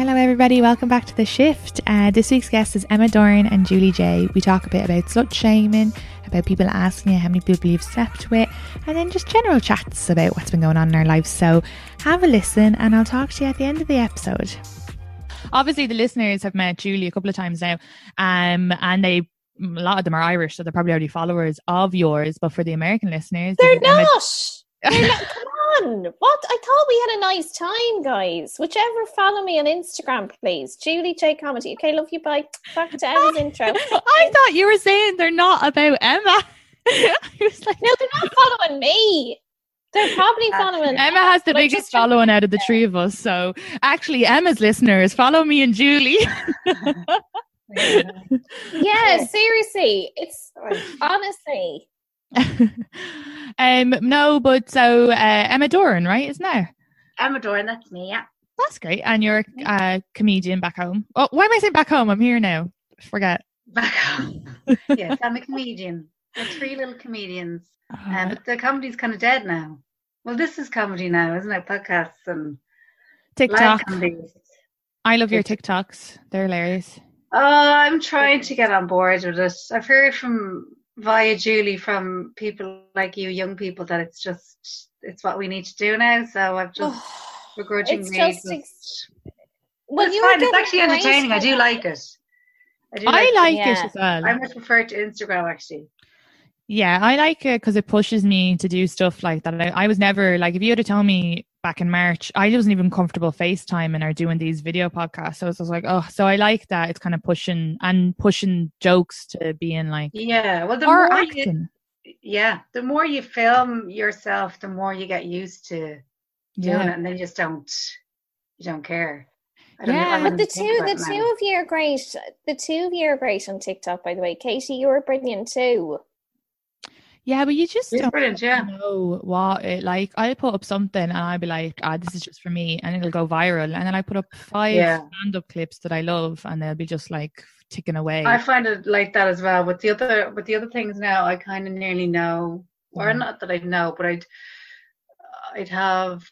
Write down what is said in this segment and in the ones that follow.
Hello, everybody. Welcome back to The Shift. Uh, this week's guest is Emma Doran and Julie Jay. We talk a bit about slut shaming, about people asking you how many people you've slept with, and then just general chats about what's been going on in our lives. So have a listen, and I'll talk to you at the end of the episode. Obviously, the listeners have met Julie a couple of times now, um, and they a lot of them are Irish, so they're probably already followers of yours. But for the American listeners, They're this is Emma- They're not. Come on. What? I thought we had a nice time, guys. Whichever, follow me on Instagram, please. Julie Jay Comedy. Okay, love you. Bye. Back to Emma's intro. I thought you were saying they're not about Emma. I was like, No, they're not following me. They're probably uh, following Emma has the Like, biggest following out of the three of us. So actually, Emma's listeners follow me and Julie. Yeah, seriously. It's honestly. um, no, but so uh, Emma Doran, right? Isn't there? Emma Doran, that's me, yeah. That's great. And you're a uh, comedian back home. Oh, why am I saying back home? I'm here now. Forget. Back home. yes, I'm a comedian. We're three little comedians. Um, but the comedy's kind of dead now. Well, this is comedy now, isn't it? Podcasts and TikTok. I love your TikToks. They're hilarious. Oh, I'm trying to get on board with it. I've heard from via Julie from people like you, young people, that it's just it's what we need to do now. So I've just oh, begrudgingly It's just just- ex- Well, it's you were fine. It's actually entertaining. I do like it. I do I like Yeah. it as well. I much prefer it to Instagram actually. Yeah, I like it because it pushes me to do stuff like that. I, I was never like, if you had told me back in March, I wasn't even comfortable FaceTime and are doing these video podcasts. So I was just like, oh, so I like that. It's kind of pushing and pushing jokes to being like, Yeah. Well, the or more you, acting. yeah, the more you film yourself, the more you get used to doing Yeah. it, and then you just don't, you don't care. Don't, Yeah. I But the two, the it now. two of you are great. The two of you are great on TikTok, by the way. Katie, you were brilliant too. Yeah, but you just It's don't brilliant, yeah. know what it like. I'll put up something and I'd be like, ah, this is just for me, and it'll go viral. And then I put up five Yeah. stand-up clips that I love, and they'll be just like ticking away. I find it like that as well. With the other, with the other things now, I kind of nearly know, or Mm. not that I know, but I'd, I'd have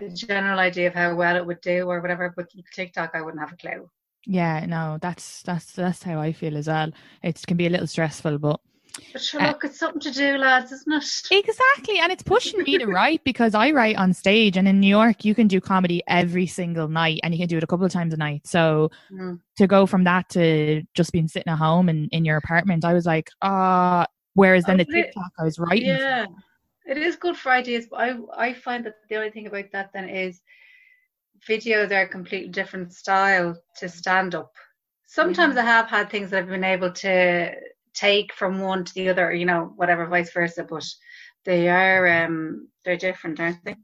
a general idea of how well it would do or whatever. But TikTok, I wouldn't have a clue. yeah, no, that's that's that's how I feel as well. It can be a little stressful, but But sure, Uh, look, it's something to do, lads, isn't it? Exactly. And it's pushing me to write because I write on stage and in New York you can do comedy every single night and you can do it a couple of times a night. So Mm. to go from that to just being sitting at home and in your apartment, I was like, ah whereas then Oh, the TikTok I was writing. Yeah, it is good for ideas. But I I find that the only thing about that then is videos are a completely different style to stand up. Sometimes I have had things that I've been able to take from one to the other, you know, whatever, vice versa. But they are um they're different, aren't they?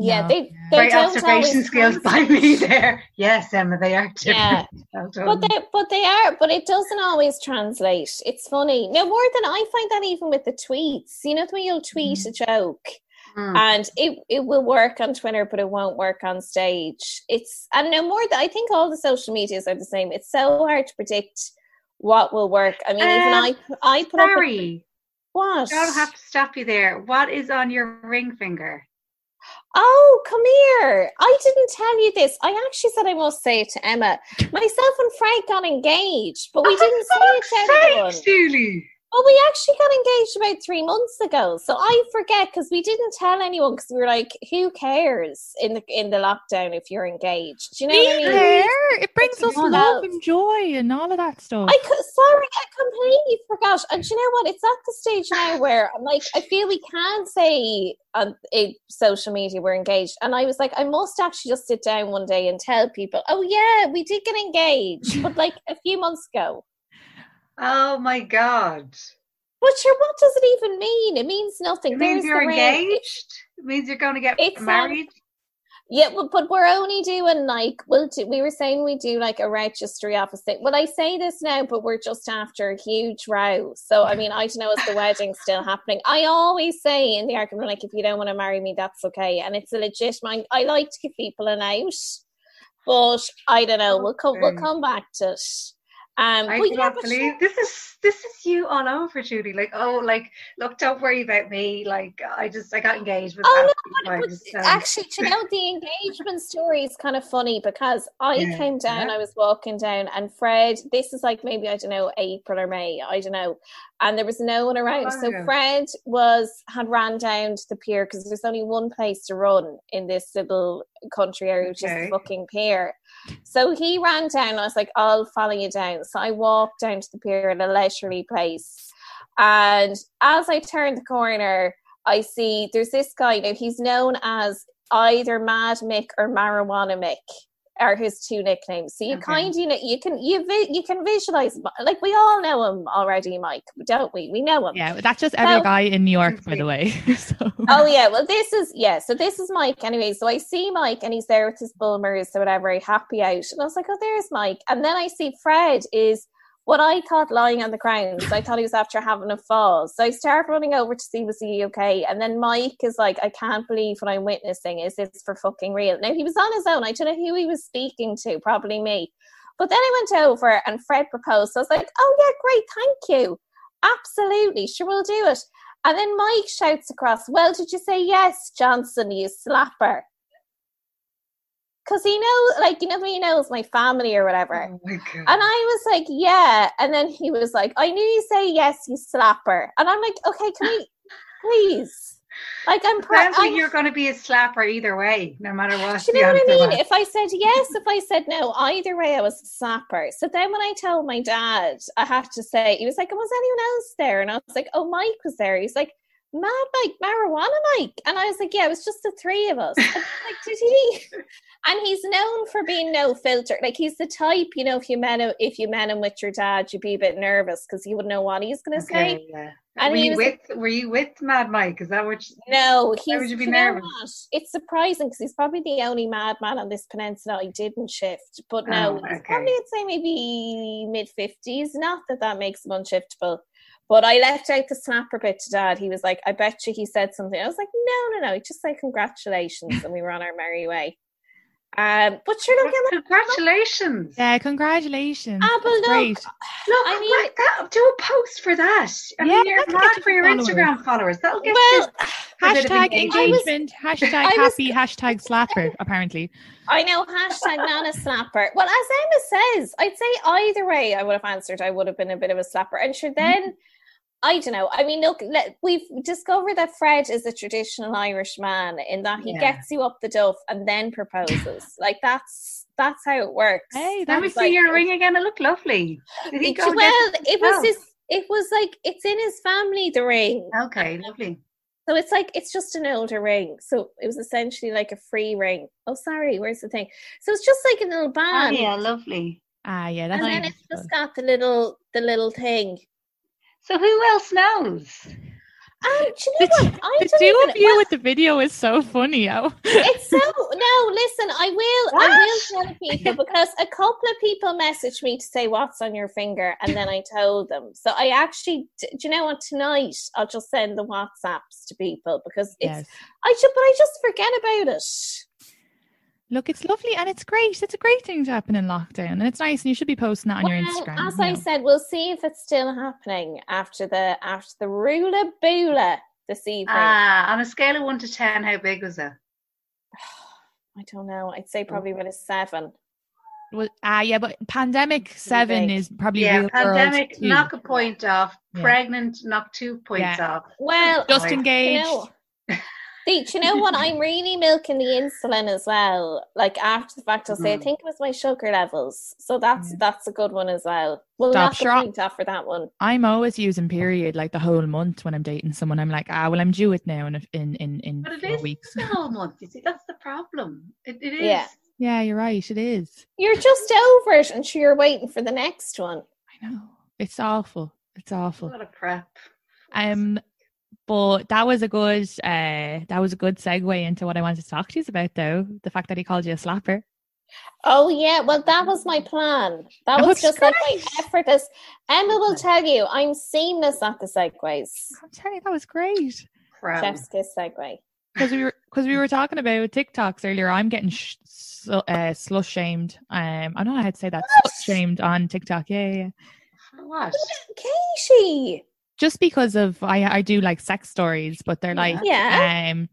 Yeah, No, they, yeah. they Great observation skills by me there. Yes, Emma, they are different. Yeah. Well. But they, but they are, but it doesn't always translate. It's funny. No more than I find that even with the tweets. You know, when you'll tweet a joke Mm. and it, it will work on Twitter, but it won't work on stage. It's and no more that I think all the social medias are the same. It's so hard to predict what will work. I mean, even Um, I I put up a, what? I'll have to stop you there. What is on your ring finger? Oh, come here. I didn't tell you this. I actually said I must say it to Emma. Myself and Frank got engaged, but we Oh, didn't say it to everyone. sake, Julie. Well, we actually got engaged about three months ago, so I forget because we didn't tell anyone because we were like, "Who cares?" In the in the lockdown if you're engaged, Do you know Me what I mean? care. It brings us love and joy and all of that stuff. I sorry, I completely forgot. And do you know what? It's at the stage now where I'm like, I feel we can say on a social media we're engaged, and I was like, I must actually just sit down one day and tell people, oh yeah, we did get engaged, but like a few months ago. Oh my god. But sure, what does it even mean? It means nothing. It means There's you're engaged. It means you're going to get It's, um, married. Yeah, but, but we're only doing like we'll do, we were saying we do like a registry office thing. Well, I say this now, but we're just after a huge row. So I mean, I don't know is the wedding still happening. I always say in the argument, like if you don't want to marry me, that's okay, and it's a legit. I, I like to give people an out, but I don't know. We'll come we'll come back to it. Um, I yeah, believe this is this is you all over, Judy. Like, oh, like, look, don't worry about me. Like, I just I got engaged with. Oh no, but, but actually, you know the engagement story is kind of funny because I Yeah, came down, yeah. I was walking down, and Fred, this is like maybe I don't know April or May, I don't know, and there was no one around. long So? Fred was had ran down to the pier because there's only one place to run in this little country area, which is the fucking pier. So he ran down. I was like, I'll follow you down. So I walked down to the pier at a leisurely pace. And as I turned the corner, I see there's this guy now. He's known as either Mad Mick or Marijuana Mick are his two nicknames. So you Okay. kind of you know you can you vi- you can visualize like we all know him already, Mike, don't we? We know him. yeah, that's just every guy in New York, by the way. so. Oh yeah, well this is yeah, so this is Mike anyway. So I see Mike and he's there with his Bulmers or whatever, very happy out. And I was like, Oh, there's Mike. And then I see Fred is what I thought lying on the ground. I thought he was after having a fall. So I start running over to see was he okay. And then Mike is like, I can't believe what I'm witnessing. Is this for fucking real? Now he was on his own. I don't know who he was speaking to, probably me. But then I went over and Fred proposed. So I was like, Oh yeah, great, thank you. Absolutely, sure we'll do it. And then Mike shouts across, Well, did you say yes, Johnson, you slapper? Because he knows, like, you know, he knows my family or whatever. Oh my god. And I was like, Yeah. And then he was like, I knew you say yes, you slapper. And I'm like, Okay, can we, please? Like, I'm, It like you're going to be a slapper either way, no matter what. do you know what I mean? was. If I said yes, if I said no, either way, I was a slapper. So then when I told my dad, I have to say, he was like, was anyone else there? And I was like, oh, Mike was there. He's like, Mad Mike, marijuana Mike. And I was like, yeah, it was just the three of us. And he's like, did he? And he's known for being no filter. Like he's the type, you know, if you met him, if you met him with your dad, you'd be a bit nervous because you wouldn't know what he's going to say. Okay, yeah. And were you with Were you with Mad Mike? Is that what? You, No, he's. would you be you know nervous? what? It's surprising because he's probably the only madman on this peninsula I didn't shift. But no, Oh, okay. probably I'd say maybe mid fifties. Not that that makes him unshiftable. But I left out the slapper bit to dad. He was like, "I bet you he said something." I was like, "No, no, no." He just said congratulations, and we were on our merry way. Um, but sure, look at Congratulations! yeah, congratulations. Ah, but That's look, great. Look, I mean- that, do a post for that. I Yeah, mean, you're that'll mad get for your followers. Instagram followers. That'll get well, you a bit of Hashtag engagement. engagement, hashtag I was- happy, hashtag slapper, apparently. I know hashtag not a slapper. Well, as Emma says, I'd say either way I would have answered. I would have been a bit of a slapper. And sure, then I don't know. I mean, look, let, we've discovered that Fred is a traditional Irish man in that he Yeah. gets you up the duff and then proposes. like that's that's how it works. Hey, Let me That's see like- your ring again. It looked lovely. Did he It- go well, it was himself? his. It was like it's in his family the ring. Okay, lovely. So it's like it's just an older ring. So it was essentially like a free ring. Oh, sorry, where's the thing? So it's just like a little Oh, band. yeah, lovely. Ah, yeah, that's and then it's just got the little the little thing. So who else knows? Um, do you know The, what? I the don't two even, of you well, with the video is so funny. Oh. it's so no. Listen, I will. I will tell people because a couple of people messaged me to say what's on your finger, and then I told them. So I actually, do you know what? Tonight I'll just send the WhatsApps to people because it's. yes. I just, but I just forget about it. Look, it's lovely and it's great. It's a great thing to happen in lockdown, and it's nice. And you should be posting that on your Instagram. As you I know. said, we'll see if it's still happening after the after the ruler Bula this evening. Ah, on a scale of one to ten, how big was it? I don't know. I'd say probably about a seven. was ah yeah, but pandemic seven big. is probably Yeah, real pandemic, World knock a point off. Yeah. Pregnant, knock two points Yeah. off. Well, Just Right. you engaged. know, see, do you know what? I'm really milking the insulin as well. Like after the fact, I'll say I Mhm. think it was my sugar levels, so that's Yeah. that's a good one as well. We'll Stop, knock a Shra- point off for that one. I'm always using period like the whole month when I'm dating someone. I'm like, ah, well, I'm due it now in a- in in in But it four is weeks. the whole month. You see, that's the problem. It, it is. Yeah. Yeah, you're right. It is. You're just over it, and sure you're waiting for the next one. I know. It's awful. It's A awful. lot of prep. Um, but that was a good uh that was a good segue into what I wanted to talk to you about though. The fact that he called you a slapper. Oh yeah, well that was my plan. That Oh, was it's just like my great. effortless. Emma will tell you, I'm seamless at the segues. I'm telling you, that was great. Proud. Chef's kiss segue. Because we were because we were talking about TikToks earlier. I'm getting sh- sl- uh, slut shamed. Um, I don't know how to say that. What? Slut shamed on TikTok. Yeah, yeah, yeah. What? Katie. Just because of I I do like sex stories, but they're like Yeah. um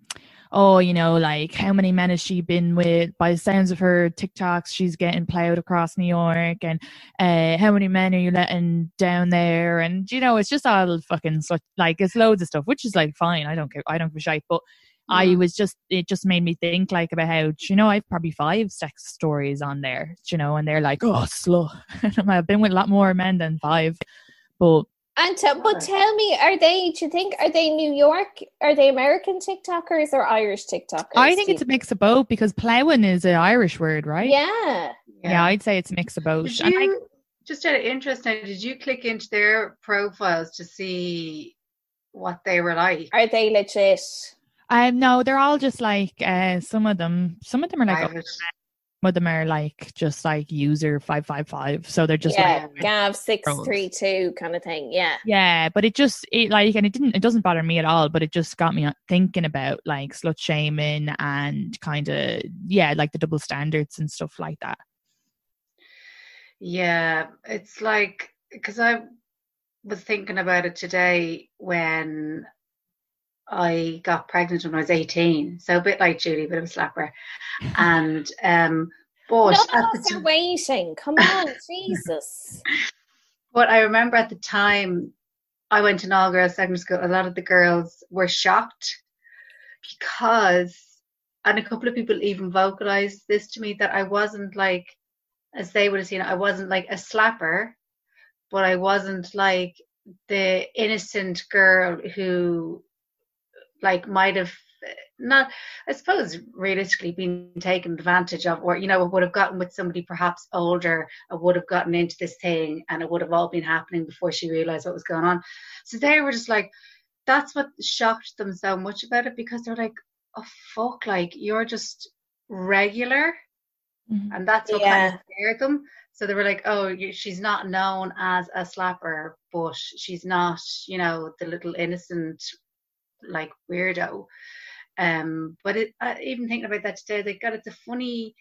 oh you know like how many men has she been with? By the sounds of her tiktoks she's getting plowed across new york and uh how many men are you letting down there? And you know it's just all fucking slut- like it's loads of stuff which is like fine. I don't care i don't give a shit but I Mm. was just it just made me think like about how you know I've probably five sex stories on there you know? And they're like oh slut I've been with a lot more men than five. But And t- but tell me, are they? Do you think are they New York? Are they American TikTokers or Irish TikTokers? I think it's a mix of both because plowing is an Irish word right Yeah. Yeah, I'd say it's a mix of both. Did And I- just out of interest now, did you click into their profiles to see what they were like? Are they legit? um, no, they're all just like uh, some of them. Some of them are like Private. some of them are like just like user five five five. So they're just yeah, like Gav six three two kind of thing. Yeah. yeah. But it just it like and it didn't it doesn't bother me at all. But it just got me uh, thinking about like slut shaming and kind of yeah like the double standards and stuff like that. Yeah, it's like because I was thinking about it today when I got pregnant when I was 18. So a bit like Julie, bit of a slapper. And um but None at the are waiting. Come on, Jesus. But I remember at the time I went to an all girls secondary school, a lot of the girls were shocked because, and a couple of people even vocalized this to me that I wasn't like, as they would have seen I wasn't like a slapper, but I wasn't like the innocent girl who, like, might have not, I suppose, realistically been taken advantage of, or, you know, would have gotten with somebody perhaps older I would have gotten into this thing and it would have all been happening before she realized what was going on. So they were just like, that's what shocked them so much about it because they're like, oh fuck, like you're just regular. Mhm. And that's what Yeah. kind of scared them. So they were like, oh, you- she's not known as a slapper, but she's not, you know, the little innocent, like weirdo. Um, but it, uh, even thinking about that today, they got it's a funny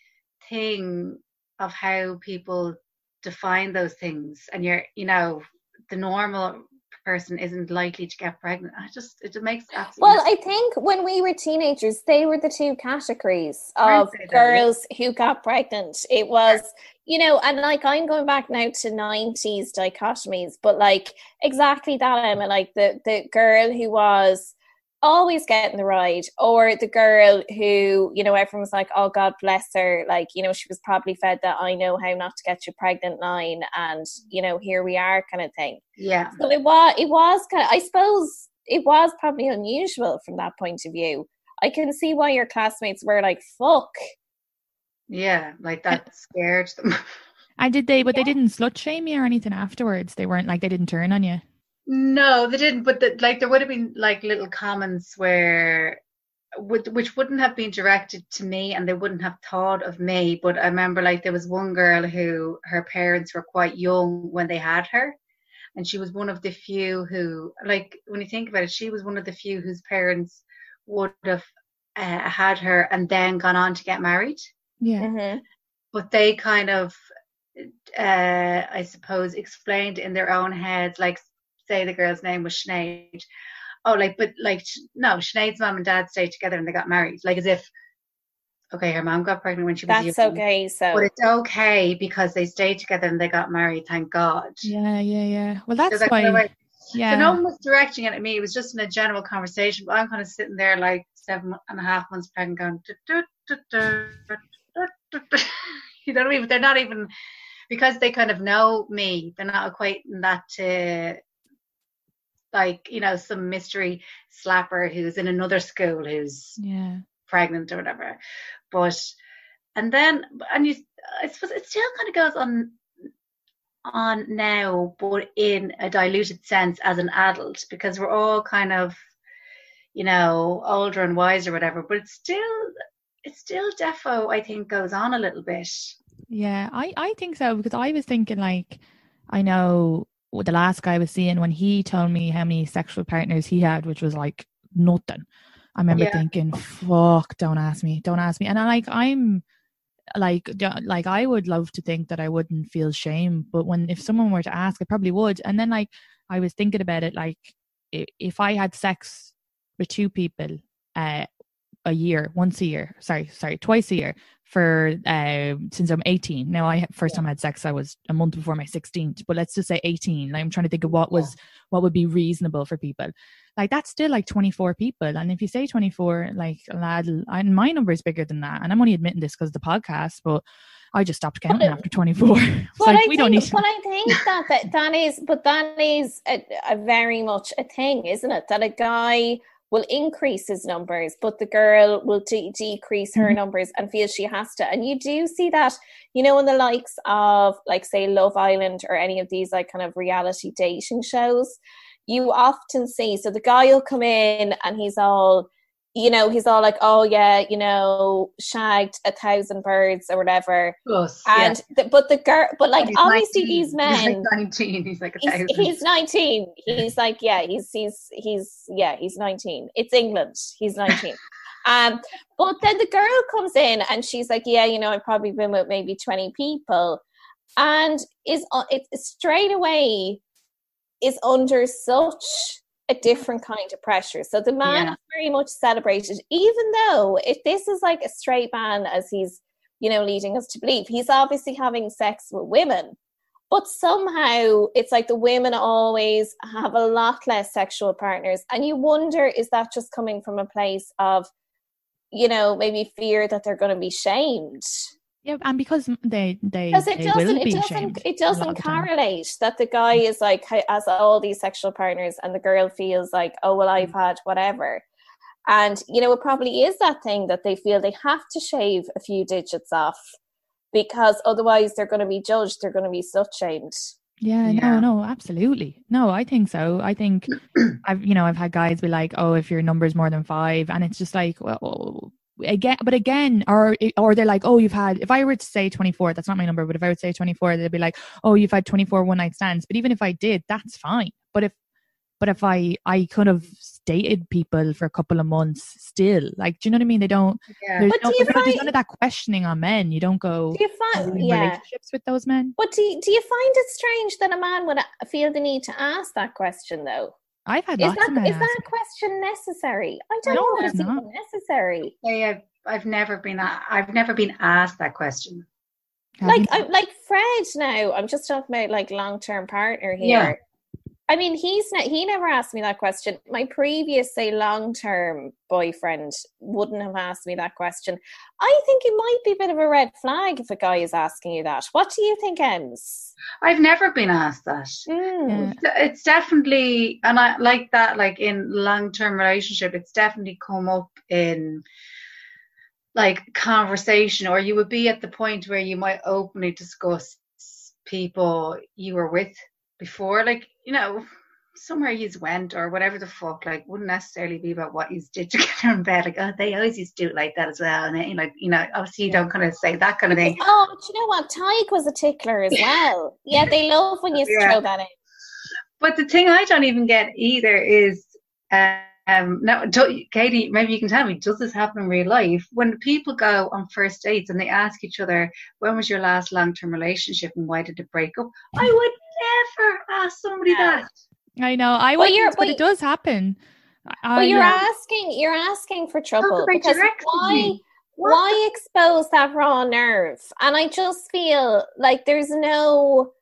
thing of how people define those things, and you're, you know, the normal person isn't likely to get pregnant. I just it makes absolutely Well, I think when we were teenagers, they were the two categories of they though, yeah? girls who got pregnant. It was, you know, and like I'm going back now to 90s dichotomies, but like exactly that, Emma, like the, the girl who was always getting the ride, or the girl who, you know, everyone was like, oh, God bless her. Like, you know, she was probably fed that I know how not to get you pregnant line, and, you know, here we are kind of thing. yeah. So it was it was kind of I suppose it was probably unusual from that point of view. I can see why your classmates were like, fuck. Yeah, like that scared them. And did they? But they didn't slut shame you or anything afterwards. They weren't like they didn't turn on you. No, they didn't. But the, like, there would have been like little comments where, would, which wouldn't have been directed to me, and they wouldn't have thought of me. But I remember, like, there was one girl who her parents were quite young when they had her, and she was one of the few who, like, when you think about it, she was one of the few whose parents would have uh, had her and then gone on to get married. Yeah. Mm-hmm. but they kind of uh i suppose explained in their own heads like say the girl's name was Sinead. oh like but like no Sinead's mom and dad stayed together and they got married like as if okay, her mom got pregnant when she was That's young, okay. So But it's okay because they stayed together and they got married, thank God. Yeah, yeah, yeah. Well, So that's that why. way- Yeah. So no one was directing it at me. It was just in a general conversation. But I'm kind of sitting there like seven and a half months pregnant, going, "Du- du- du- du- du- du- du- du." you know what I mean? But they're not even because they kind of know me. They're not equating that to like you know some mystery slapper who's in another school who's Yeah. pregnant or whatever. But and then and you I suppose it still kind of goes on on now, but in a diluted sense as an adult, because we're all kind of, you know, older and wiser, whatever. But it's still it's still defo, I think, goes on a little bit. Yeah, I, I think so because I was thinking like I know the last guy I was seeing when he told me how many sexual partners he had, which was like nothing. I remember Yeah. thinking, "Fuck, don't ask me, don't ask me." And I like I'm like like I would love to think that I wouldn't feel shame, but when if someone were to ask, I probably would. And then like I was thinking about it, like if I had sex with two people, uh, a year, once a year, sorry, sorry, twice a year for uh, since I'm 18. Now I first time I had sex I was a month before my 16th, but let's just say 18. Like, I'm trying to think of what was what would be reasonable for people. Like that's still like 24 people, and if you say 24, like lad, I, my number is bigger than that, and I'm only admitting this because of the podcast, but I just stopped counting it- after 24. It's But like I we think, don't need. but I think that, that that is, but that is a, a very much a thing, isn't it? That a guy will increase his numbers, but the girl will de- decrease her Mhm. numbers and feels she has to. And you do see that, you know, in the likes of, like, say, Love Island or any of these, like, kind of reality dating shows, you often see. So the guy will come in and he's all, you know, he's all like, oh, yeah, you know, shagged a thousand birds or whatever. Plus, And the, but the girl, but like He's obviously 19. these He's men, like 19. He's like a he's, thousand. he's 19. He's like, yeah, he's he's he's yeah, he's 19. It's England. He's 19. um, but then the girl comes in and she's like, yeah, you know, I've probably been with maybe 20 people, and is uh, it's straight away is under such a different kind of pressure. So the man Yeah. is very much celebrated, even though if this is like a straight man, as he's you know leading us to believe, he's obviously having sex with women. But somehow it's like the women always have a lot less sexual partners, and you wonder is that just coming from a place of, you know, maybe fear that they're going to be shamed? Yeah, and because they they, because it they doesn't it doesn't it doesn't of the time. correlate that the guy is like ha- has all these sexual partners and the girl feels like oh well i've mm. had whatever and you know it probably is that thing that they feel they have to shave a few digits off because otherwise they're going to be judged they're going to be slut shamed Yeah, Yeah. no, no, absolutely. No, I think so. I think I've, you know, I've had guys be like, "Oh, if your number is more than five, and it's just like, well, again, but again, or or they're like, "Oh, you've had." If I were to say twenty four, that's not my number, but if I would say twenty four, they'd be like, "Oh, you've had twenty four one night stands." But even if I did, that's fine. But if but if I I could have dated people for a couple of months still, like, do you know what I mean? They don't. Yeah. There's, But no, do you there's, no- there's find- none of that questioning on men. You don't go. do you find yeah relationships with those men. but do you, do you find it strange that a man would uh, feel the need to ask that question though I've had is lots that of men is ask that question necessary i don't No, know if it's it's not. even necessary Yeah, I've, I've never been a- I've never been asked that question. Have like I, like Fred now. I'm just talking about like long term partner here. Yeah. I mean, he's ne- he never asked me that question. My previous, say, long term boyfriend wouldn't have asked me that question. I think it might be a bit of a red flag if a guy is asking you that. What do you think, Ems? I've never been asked that. Mm. It's definitely, and I like that, like in long term relationship, it's definitely come up in like conversation, or you would be at the point where you might openly discuss people you were with before, like, you know, somewhere you went or whatever the fuck, like, wouldn't necessarily be about what you did together in bed. Like, oh, they always used to do it like that as well. And then, like, you know, obviously you don't kind of say that kind of thing. Oh, but you know what? Tyke was a tickler as well. yeah, they love when you Yeah. throw that in. But the thing I don't even get either is, um, no, Katie, maybe you can tell me, does this happen in real life? When people go on first dates and they ask each other, when was your last long term relationship and why did it break up? I would never ask somebody Yeah. that. I know. I Well, would, you're- but but it does happen. I, But you're know. asking, you're asking for trouble because why? me. why expose that raw nerve? And I just feel like there's no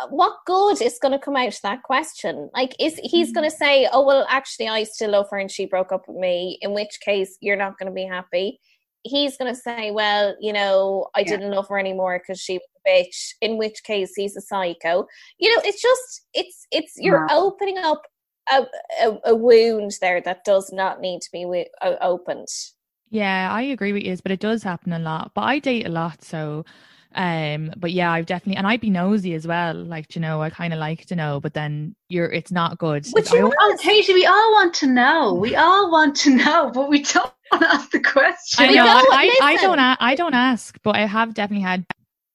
uh, what good is going to come out of that question? Like, is he's going to Mm-hmm. say, "Oh well, actually, I still love her and she broke up with me," in which case you're not going to be happy. He's going to say, "Well, you know, I Yeah. didn't love her anymore because she was a bitch," in which case he's a psycho. You know, it's just it's it's you're opening up a, a, a wound there that does not need to be o- opened. Yeah, I agree with you, but it does happen a lot. But I date a lot, so um but yeah i've definitely and i'd be nosy as well like you know i kind of like to know but then you're it's not good Like, you Oh, Katie, we all want to know. We all want to know, but we don't ask the question. I know. I, don't I, I listen. don't. I don't ask, but I have definitely had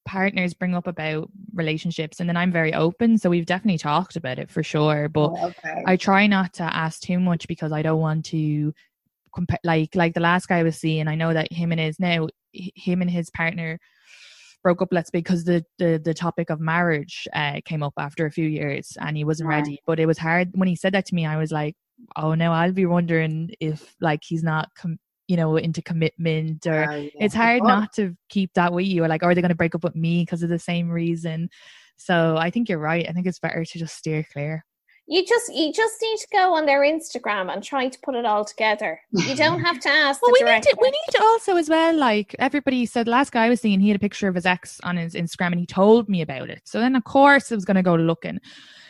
partners bring up about relationships, and then I'm very open. So we've definitely talked about it for sure. But Oh, okay. I try not to ask too much because I don't want to compare. Like like the last guy I was seeing, I know that him and his now him and his partner broke up. Let's because the the the topic of marriage uh, came up after a few years, and he wasn't Right. ready. But it was hard when he said that to me. I was like, oh no, I'll be wondering if like he's not. Com- you know, into commitment or Oh, yeah. it's hard Oh, not to keep that with you or like are they going to break up with me because of the same reason so i think you're right i think it's better to just steer clear You just you just need to go on their Instagram and try to put it all together. You don't have to ask. well the we need direct to we need to also as well like everybody said the last guy i was seeing he had a picture of his ex on his instagram and he told me about it so then of course i was going to go looking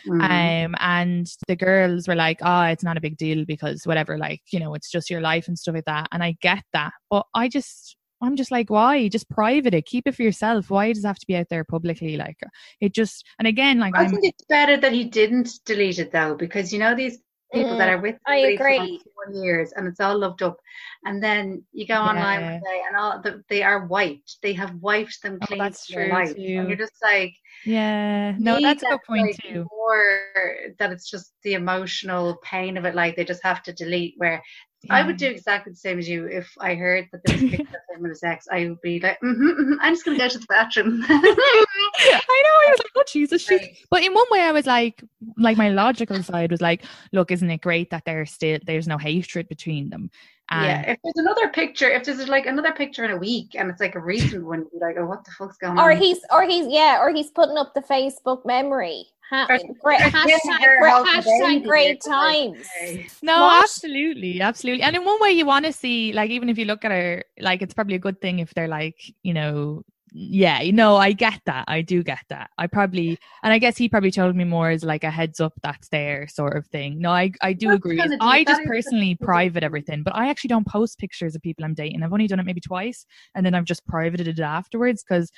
mhm. um and the girls were like oh it's not a big deal because whatever like you know it's just your life and stuff like that and i get that but i just i'm just like why just private it keep it for yourself why does it have to be out there publicly like it just and again like I i'm think it's better that he didn't delete it though, because you know these people that Mm, are with I somebody for agree. years and it's all loved up, and then you go online Yeah. one day and all the, they are wiped. They have wiped them Oh, clean that's true life, and you're just like, yeah no me, that's a good point like too More that it's just the emotional pain of it, like they just have to delete. Where I would do exactly the same as you. If I heard that there was a picture of him and his ex, I would be like, mm-hmm, mm-hmm, I'm just gonna go to the bathroom. I know. I was like, oh Jesus. Right. But in one way, I was like, like my logical side was like, look, isn't it great that there's still there's no hatred between them? And yeah, if there's another picture, if there's like another picture in a week and it's like a recent one, you're like, oh, what the fuck's going Or on? Or he's or he's yeah, or he's putting up the Facebook memory. Ha- Or- great, or hashtag, great, hashtag great times. No, What? absolutely, absolutely. And in one way, you want to see, like, even if you look at her, like, it's probably a good thing if they're like, you know, yeah, you know, I get that. I do get that. I probably, and I guess he probably told me more as like a heads up that's there sort of thing. No, I, I do That's agree. kinda I just personally private everything, but I actually don't post pictures of people I'm dating. I've only done it maybe twice, and then I've just privated it afterwards because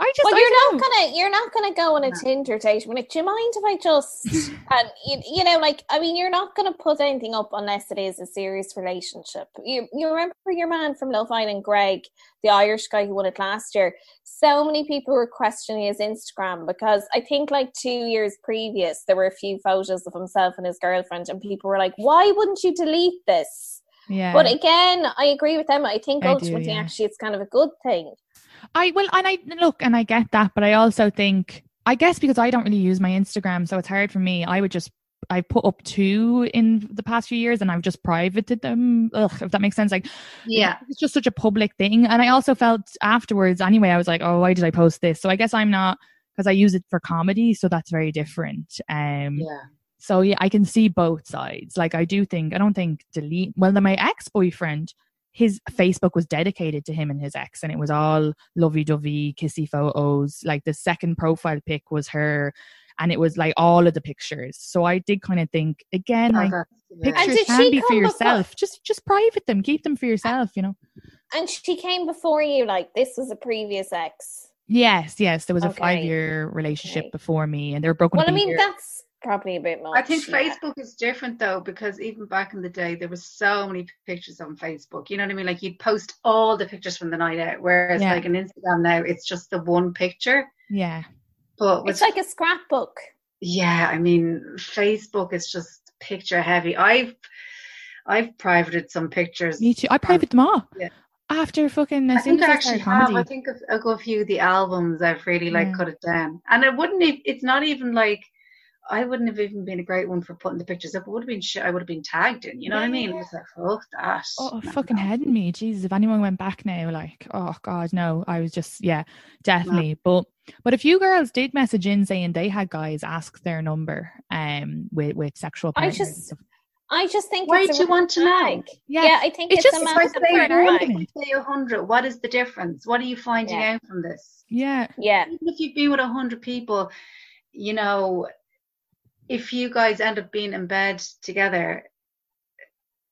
I just, Well, I you're don't not gonna you're not gonna go on a No. Tinder date. We're like, do you mind if I just and um, you, you know, like I mean, you're not gonna put anything up unless it is a serious relationship. You you remember your man from Love Island, Greg, the Irish guy who won it last year. So many people were questioning his Instagram because I think like two years previous there were a few photos of himself and his girlfriend, and people were like, why wouldn't you delete this? Yeah. But again, I agree with them. I think I do, yeah. actually, it's kind of a good thing. I well, and I look, and I get that, but I also think, I guess because I don't really use my Instagram, so it's hard for me. I would just, I put up two in the past few years, and I've just privated them. Ugh, if that makes sense. Like, Yeah. it's just such a public thing, and I also felt afterwards. Anyway, I was like, oh, why did I post this? So I guess I'm not because I use it for comedy, so that's very different. Um, Yeah. so yeah, I can see both sides. Like I do think I don't think delete well then my ex boyfriend, his Facebook was dedicated to him and his ex and it was all lovey dovey, kissy photos. Like the second profile pic was her and it was like all of the pictures. So I did kind of think again, Oh, like that's- yeah. And pictures did can be for come before- yourself. Just just private them. Keep them for yourself, you know. And she came before you, like this was a previous ex. Yes, yes. There was a five year relationship Okay. before me and they were broken Well, up I a mean, year. that's probably a bit much. I think yeah. Facebook is different though because even back in the day there was so many pictures on Facebook. You know what I mean? Like you'd post all the pictures from the night out, whereas Yeah. like on Instagram now it's just the one picture. yeah. But with It's like a scrapbook. yeah, I mean Facebook is just picture heavy. I've I've privated some pictures. Me too. I private them all. yeah. After fucking I think I I actually started have. comedy. I think of, I'll go a few of the albums I've really like Yeah. cut it down, and it wouldn't. e- It's not even like I wouldn't have even been a great one for putting the pictures up. It would have been shit I would have been tagged in. You know what I mean? It was like, fuck that. Oh, No, fucking no. heading me. Jesus, if anyone went back now, like, oh god, no. I was just, yeah, definitely. But but a few girls did message in saying they had guys ask their number um with with sexual I just- I just think Why it's do you want to know? Yeah, Yeah, I think it's it's, just- a If I It's massive say red red one, flag. if I say a hundred, what is the difference? What are you finding Yeah. out from this? yeah, Yeah, Even if you've been with a hundred people, you know, if you guys end up being in bed together,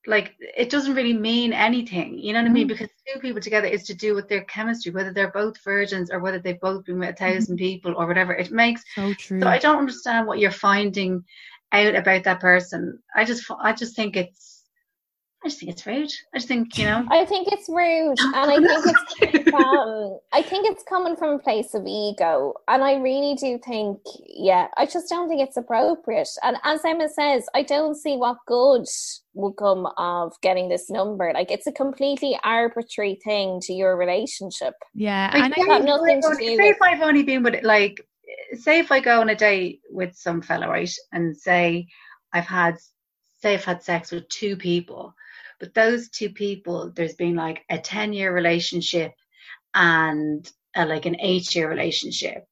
like it doesn't really mean anything. You know what I mean? Mm. Because two people together is to do with their chemistry, whether they're both virgins or whether they've both been with a 1000 people or whatever. It makes so true. so I don't understand what you're finding out about that person. I just I just think it's I just think it's rude. I just think you know. I think it's rude, and I think it's um, I think it's coming from a place of ego, and I really do think, yeah, I just don't think it's appropriate. And as Emma says, I don't see what good will come of getting this number. Like it's a completely arbitrary thing to your relationship. yeah, Like, and I, got if nothing I've to only- do say with- if I've only been with like say if I go on a date with some fellow right and say I've had say I've had sex with two people, but those two people there's been like a ten year relationship and a, like an eight year relationship.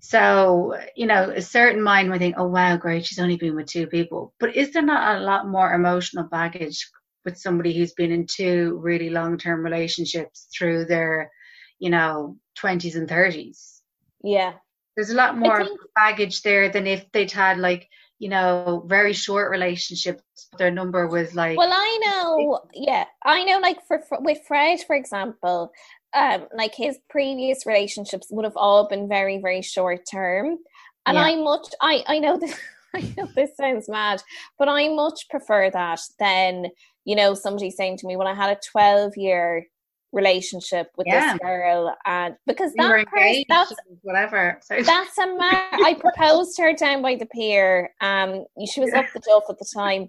So, you know, a certain mind would think, oh, wow, great, she's only been with two people. But is there not a lot more emotional baggage with somebody who's been in two really long term relationships through their, you know, 20s and 30s? Yeah, There's a lot more think- baggage there than if they'd had, like, you know, very short relationships. Their number was like, Well, I know, yeah, I know. Like for, for with Fred, for example, um, like his previous relationships would have all been very, very short term, and Yeah. I much, I, I know this, I know this sounds mad, but I much prefer that than you know somebody saying to me, "Well, I had a twelve year relationship with Yeah. this girl," and because were that person, that's whatever. So that's a man I proposed her down by the pier. Um, she was up the duff at the time,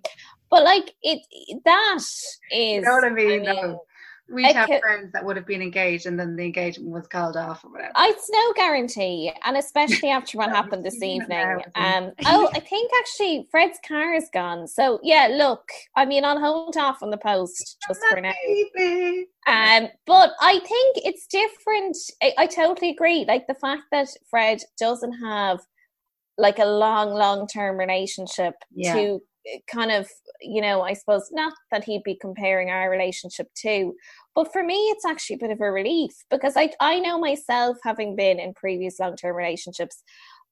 but like it, that is. you know what I mean? though? we I have ca- friends that would have been engaged and then the engagement was called off or whatever. It's no guarantee, and especially after what happened this evening. Um, oh, I think actually Fred's car is gone. So yeah, look, I mean, I'll hold off on the post just for now. Baby. Um, but I think it's different. I, I totally agree. Like the fact that Fred doesn't have like a long, long term relationship Yeah. to kind of, you know, I suppose not that he'd be comparing our relationship to, but for me, it's actually a bit of a relief because I I know myself having been in previous long term relationships.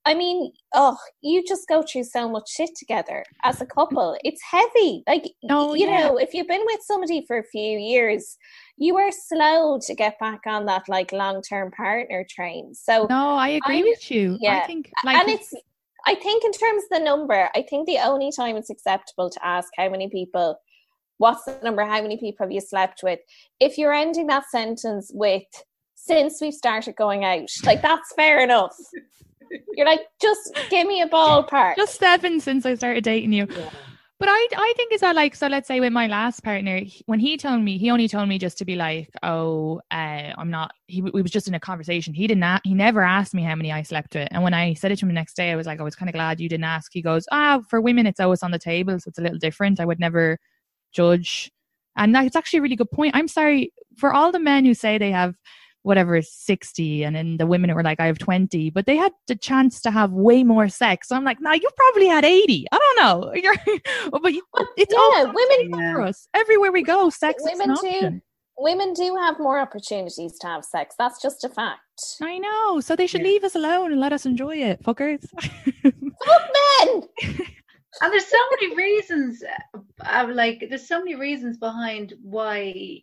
I mean, oh, you just go through so much shit together as a couple. It's heavy. Like, Oh, you yeah. know, if you've been with somebody for a few years, you are slow to get back on that like long term partner train. So, no, I agree I- with you. Yeah. I think like and it's, I think in terms of the number, I think the only time it's acceptable to ask how many people, what's the number, how many people have you slept with? If you're ending that sentence with, since we've started going out, like that's fair enough. You're like, just give me a ballpark. just seven since I started dating you. Yeah. But I, I think it's that like so. Let's say with my last partner, he- when he told me, he only told me just to be like, oh, uh, I'm not. He we was just in a conversation. He didn't. He never asked me how many I slept with. And when I said it to him the next day, I was like, I was kind of glad you didn't ask. He goes, ah, for women, it's always on the table, so it's a little different. I would never judge. And that's actually a really good point. I'm sorry for all the men who say they have whatever 60 and then the women were like i have 20 but they had the chance to have way more sex so i'm like nah you probably had 80 i don't know You're, but you, it's all yeah, on women- table for us everywhere we go sex is an Women do. Women do have more opportunities to have sex. That's just a fact. i know so they should Yeah. leave us alone and let us enjoy it fuckers Fuck men! And there's so many reasons, uh, like there's so many reasons behind why.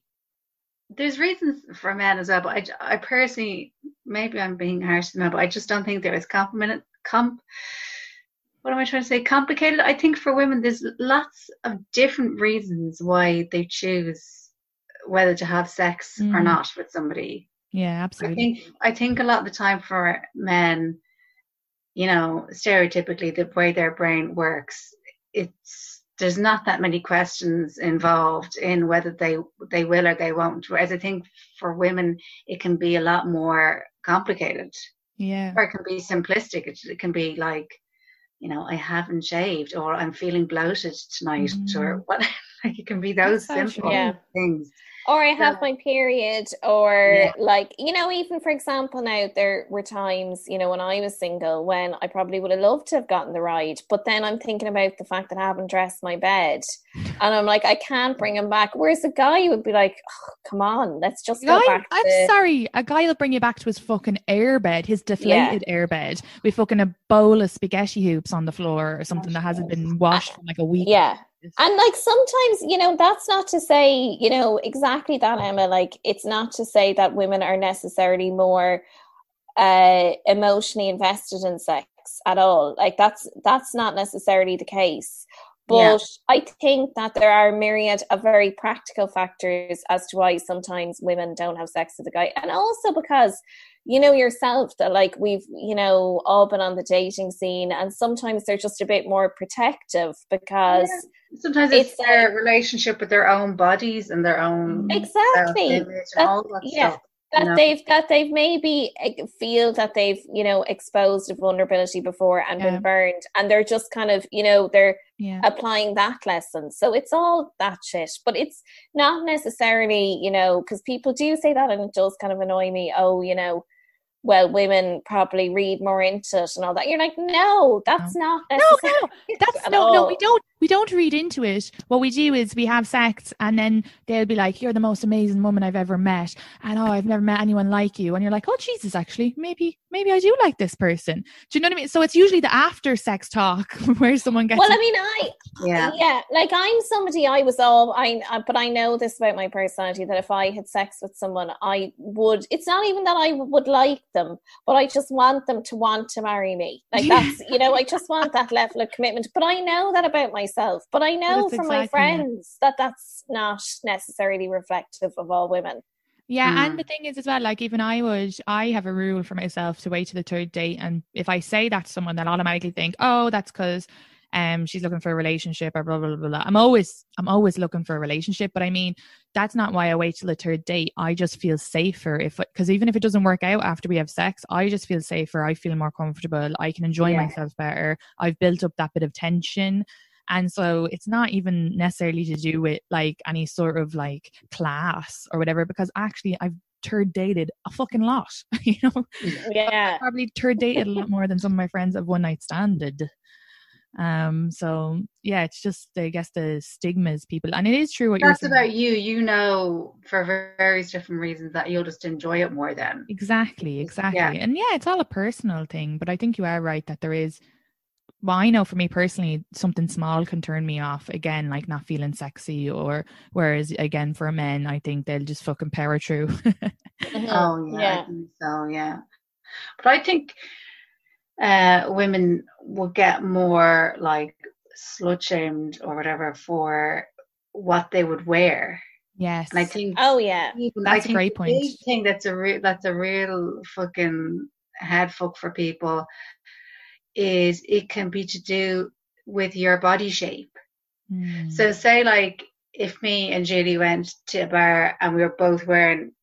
There's reasons for men as well, but I, I personally, maybe I'm being harsh to men, but I just don't think they're as complimented. Comp, what am I trying to say? Complicated. I think for women, there's lots of different reasons why they choose whether to have sex or Mm. not with somebody. yeah absolutely. I think I think a lot of the time for men, you know, stereotypically the way their brain works, it's there's not that many questions involved in whether they they will or they won't. Whereas I think for women it can be a lot more complicated. yeah Or it can be simplistic. It, it can be like, you know, I haven't shaved or I'm feeling bloated tonight Mm. or what like it can be those so simple. Yeah. things. or I have Yeah. my period, or Yeah. like, you know, even for example, now there were times, you know, when I was single when I probably would have loved to have gotten the ride, but then I'm thinking about the fact that I haven't dressed my bed and I'm like, I can't bring him back. Whereas a guy would be like, oh, come on, let's just go Guy, back I'm to. sorry. A guy will bring you back to his fucking airbed, his deflated airbed, with fucking a bowl of spaghetti hoops on the floor or something that hasn't been washed in like a week. Yeah. And like sometimes, you know, that's not to say, you know, exactly that, Emma. Like, it's not to say that women are necessarily more uh emotionally invested in sex at all. Like that's that's not necessarily the case. But Yeah. I think that there are a myriad of very practical factors as to why sometimes women don't have sex with a guy. And also because you know yourself that like we've, you know, all been on the dating scene and sometimes they're just a bit more protective because Sometimes it's, It's their like- relationship with their own bodies and their own Exactly. and all that yeah. stuff. That know? they've that they've maybe eh, feel that they've you know exposed a vulnerability before and Yeah. been burned and they're just kind of you know they're Yeah. applying that lesson so it's all that shit but it's not necessarily you know because people do say that and it does kind of annoy me oh you know well women probably read more into it and all that you're like no that's not No, no, that's at no, no. We don't. We don't read into it. What we do is we have sex, and then they'll be like, "You're the most amazing woman I've ever met," and oh, I've never met anyone like you. And you're like, "Oh, Jesus, actually, maybe, maybe I do like this person." Do you know what I mean? So it's usually the after sex talk where someone gets. well i mean i Yeah. yeah like i'm somebody i was all i uh, but i know this about my personality that if i had sex with someone i would it's not even that i would like them but i just want them to want to marry me like that's you know i just want that level of commitment but i know that about myself but i know it's from my exactly it. friends that that's not necessarily reflective of all women Yeah, Mm. and the thing is as well, like even I would, I have a rule for myself to wait to the third date, and if I say that to someone, they'll automatically think, "Oh, that's because um she's looking for a relationship," or blah blah blah blah. I'm always, I'm always looking for a relationship, but I mean, that's not why I wait till the third date. I just feel safer if, because even if it doesn't work out after we have sex, I just feel safer. I feel more comfortable. I can enjoy Yeah. myself better. I've built up that bit of tension. And so it's not even necessarily to do with like any sort of like class or whatever, because actually I've third dated a fucking lot. you know, yeah probably third dated a lot more than some of my friends have one night standed. Um, so yeah, it's just I guess the stigmas people, and it is true what That's you're saying. about you. You know, for various different reasons, that you'll just enjoy it more then. Exactly, exactly. Yeah. And yeah, it's all a personal thing, but I think you are right that there is well, I know for me personally, something small can turn me off again, like not feeling sexy, or whereas again for men, I think they'll just fucking power through. Mhm. Oh yeah, yeah I think so yeah. But I think uh, women will get more like slut shamed or whatever for what they would wear, yes. and I think oh yeah even, That's a great the big point. thing that's a real that's a real fucking head fuck for people is it can be to do with your body shape. Mm. So say like if me and Julie went to a bar and we were both wearing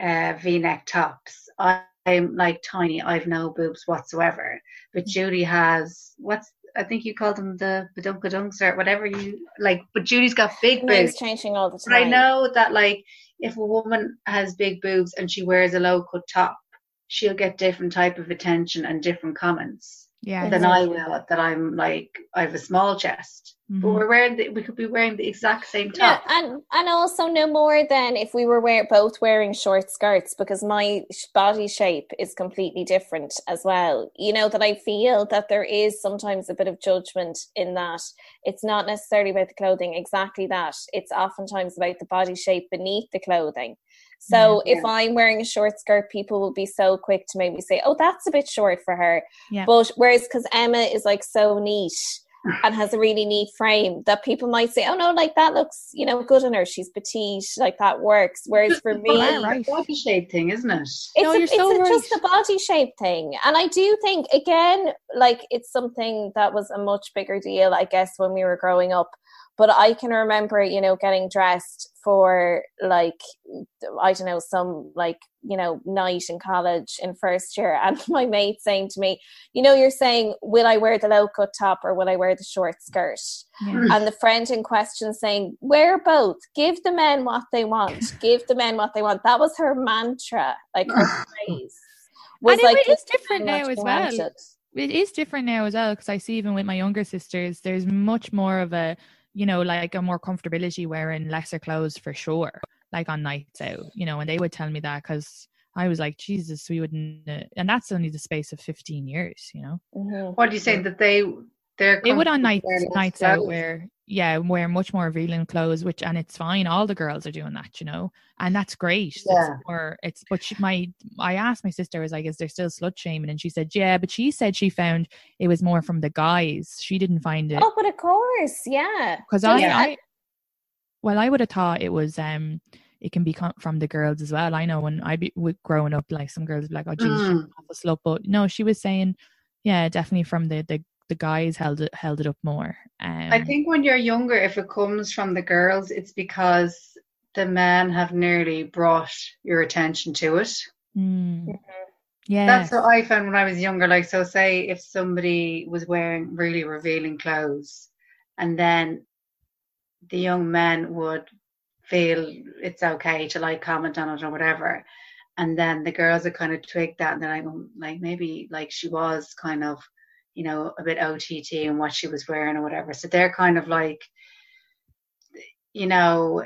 uh, V-neck tops, I, I'm like tiny. I've no boobs whatsoever, but Julie has what's I think you call them the badunkadunks or whatever you like. But Julie's got big name's boobs. changing all the But I know that like if a woman has big boobs and she wears a low cut top, she'll get different type of attention and different comments yeah, than. I will. That I'm like I have a small chest, but Mhm. we're wearing the, we could be wearing the exact same Yeah, top. and and also no more than if we were wear, both wearing short skirts because my body shape is completely different as well. You know that I feel that there is sometimes a bit of judgment in that it's not necessarily about the clothing, exactly that. It's oftentimes about the body shape beneath the clothing. So Yeah. if I'm wearing a short skirt, people will be so quick to maybe say, "Oh, that's a bit short for her." Yeah. But whereas because Emma is like so neat and has a really neat frame that people might say, oh no, like that looks, you know, good on her. She's petite, like that works. Whereas for me, Yeah, right. body shape thing, isn't it? it's, No, a, you're it's so a, just right. a body shape thing. And I do think, again, like it's something that was a much bigger deal, I guess, when we were growing up. But I can remember, you know, getting dressed for like I don't know, some like, you know, night in college in first year and my mate saying to me, you know, you're saying, Will I wear the low cut top or will I wear the short skirt? Yeah. And the friend in question saying, Wear both. Give the men what they want. Give the men what they want. That was her mantra, like her phrase. Was and like it is different now as well. It is different now as well because I see even with my younger sisters, there's much more of a you know, like a more comfortability wearing lesser clothes for sure, like on nights out, you know, and they would tell me that because I was like, Jesus, we wouldn't, uh, and that's only the space of 15 years, you know. Mm-hmm. What do you say that they, they're, they would on nights, nights out where yeah, wear much more revealing clothes, which and it's fine. All the girls are doing that, you know, and that's great. Yeah. It's more, it's but she, my I asked my sister, I was like, is there still slut shaming? And she said, yeah, but she said she found it was more from the guys. She didn't find it. Oh, but of course, yeah. Because I, yeah. I, well, I would have thought it was um it can be from the girls as well. I know when I be growing up, like some girls like, oh, geez, mm. a slut, but no, she was saying, yeah, definitely from the the the guys held it held it up more. Um, I think when you're younger, if it comes from the girls, it's because the men have nearly brought your attention to it. Mm. Yeah, that's what I found when I was younger. Like, so say if somebody was wearing really revealing clothes, and then the young men would feel it's okay to like comment on it or whatever. And then the girls would kind of twig that and they're like, well, like maybe like she was kind of you know, a bit OTT and what she was wearing or whatever. So they're kind of like, you know,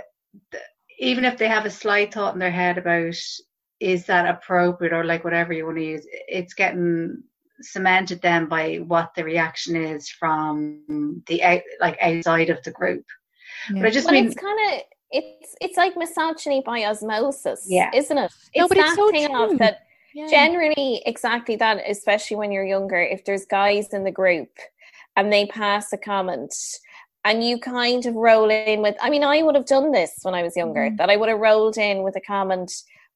even if they have a slight thought in their head about is that appropriate or like whatever you want to use, it's getting cemented then by what the reaction is from the out, like outside of the group. Yeah. But I just well, mean, it's kind of it's it's like misogyny by osmosis, yeah, isn't it? It's no, but that it's so thing true. of that yeah. generally exactly that especially when you're younger if there's guys in the group and they pass a comment and you kind of roll in with i mean i would have done this when i was younger mm. that i would have rolled in with a comment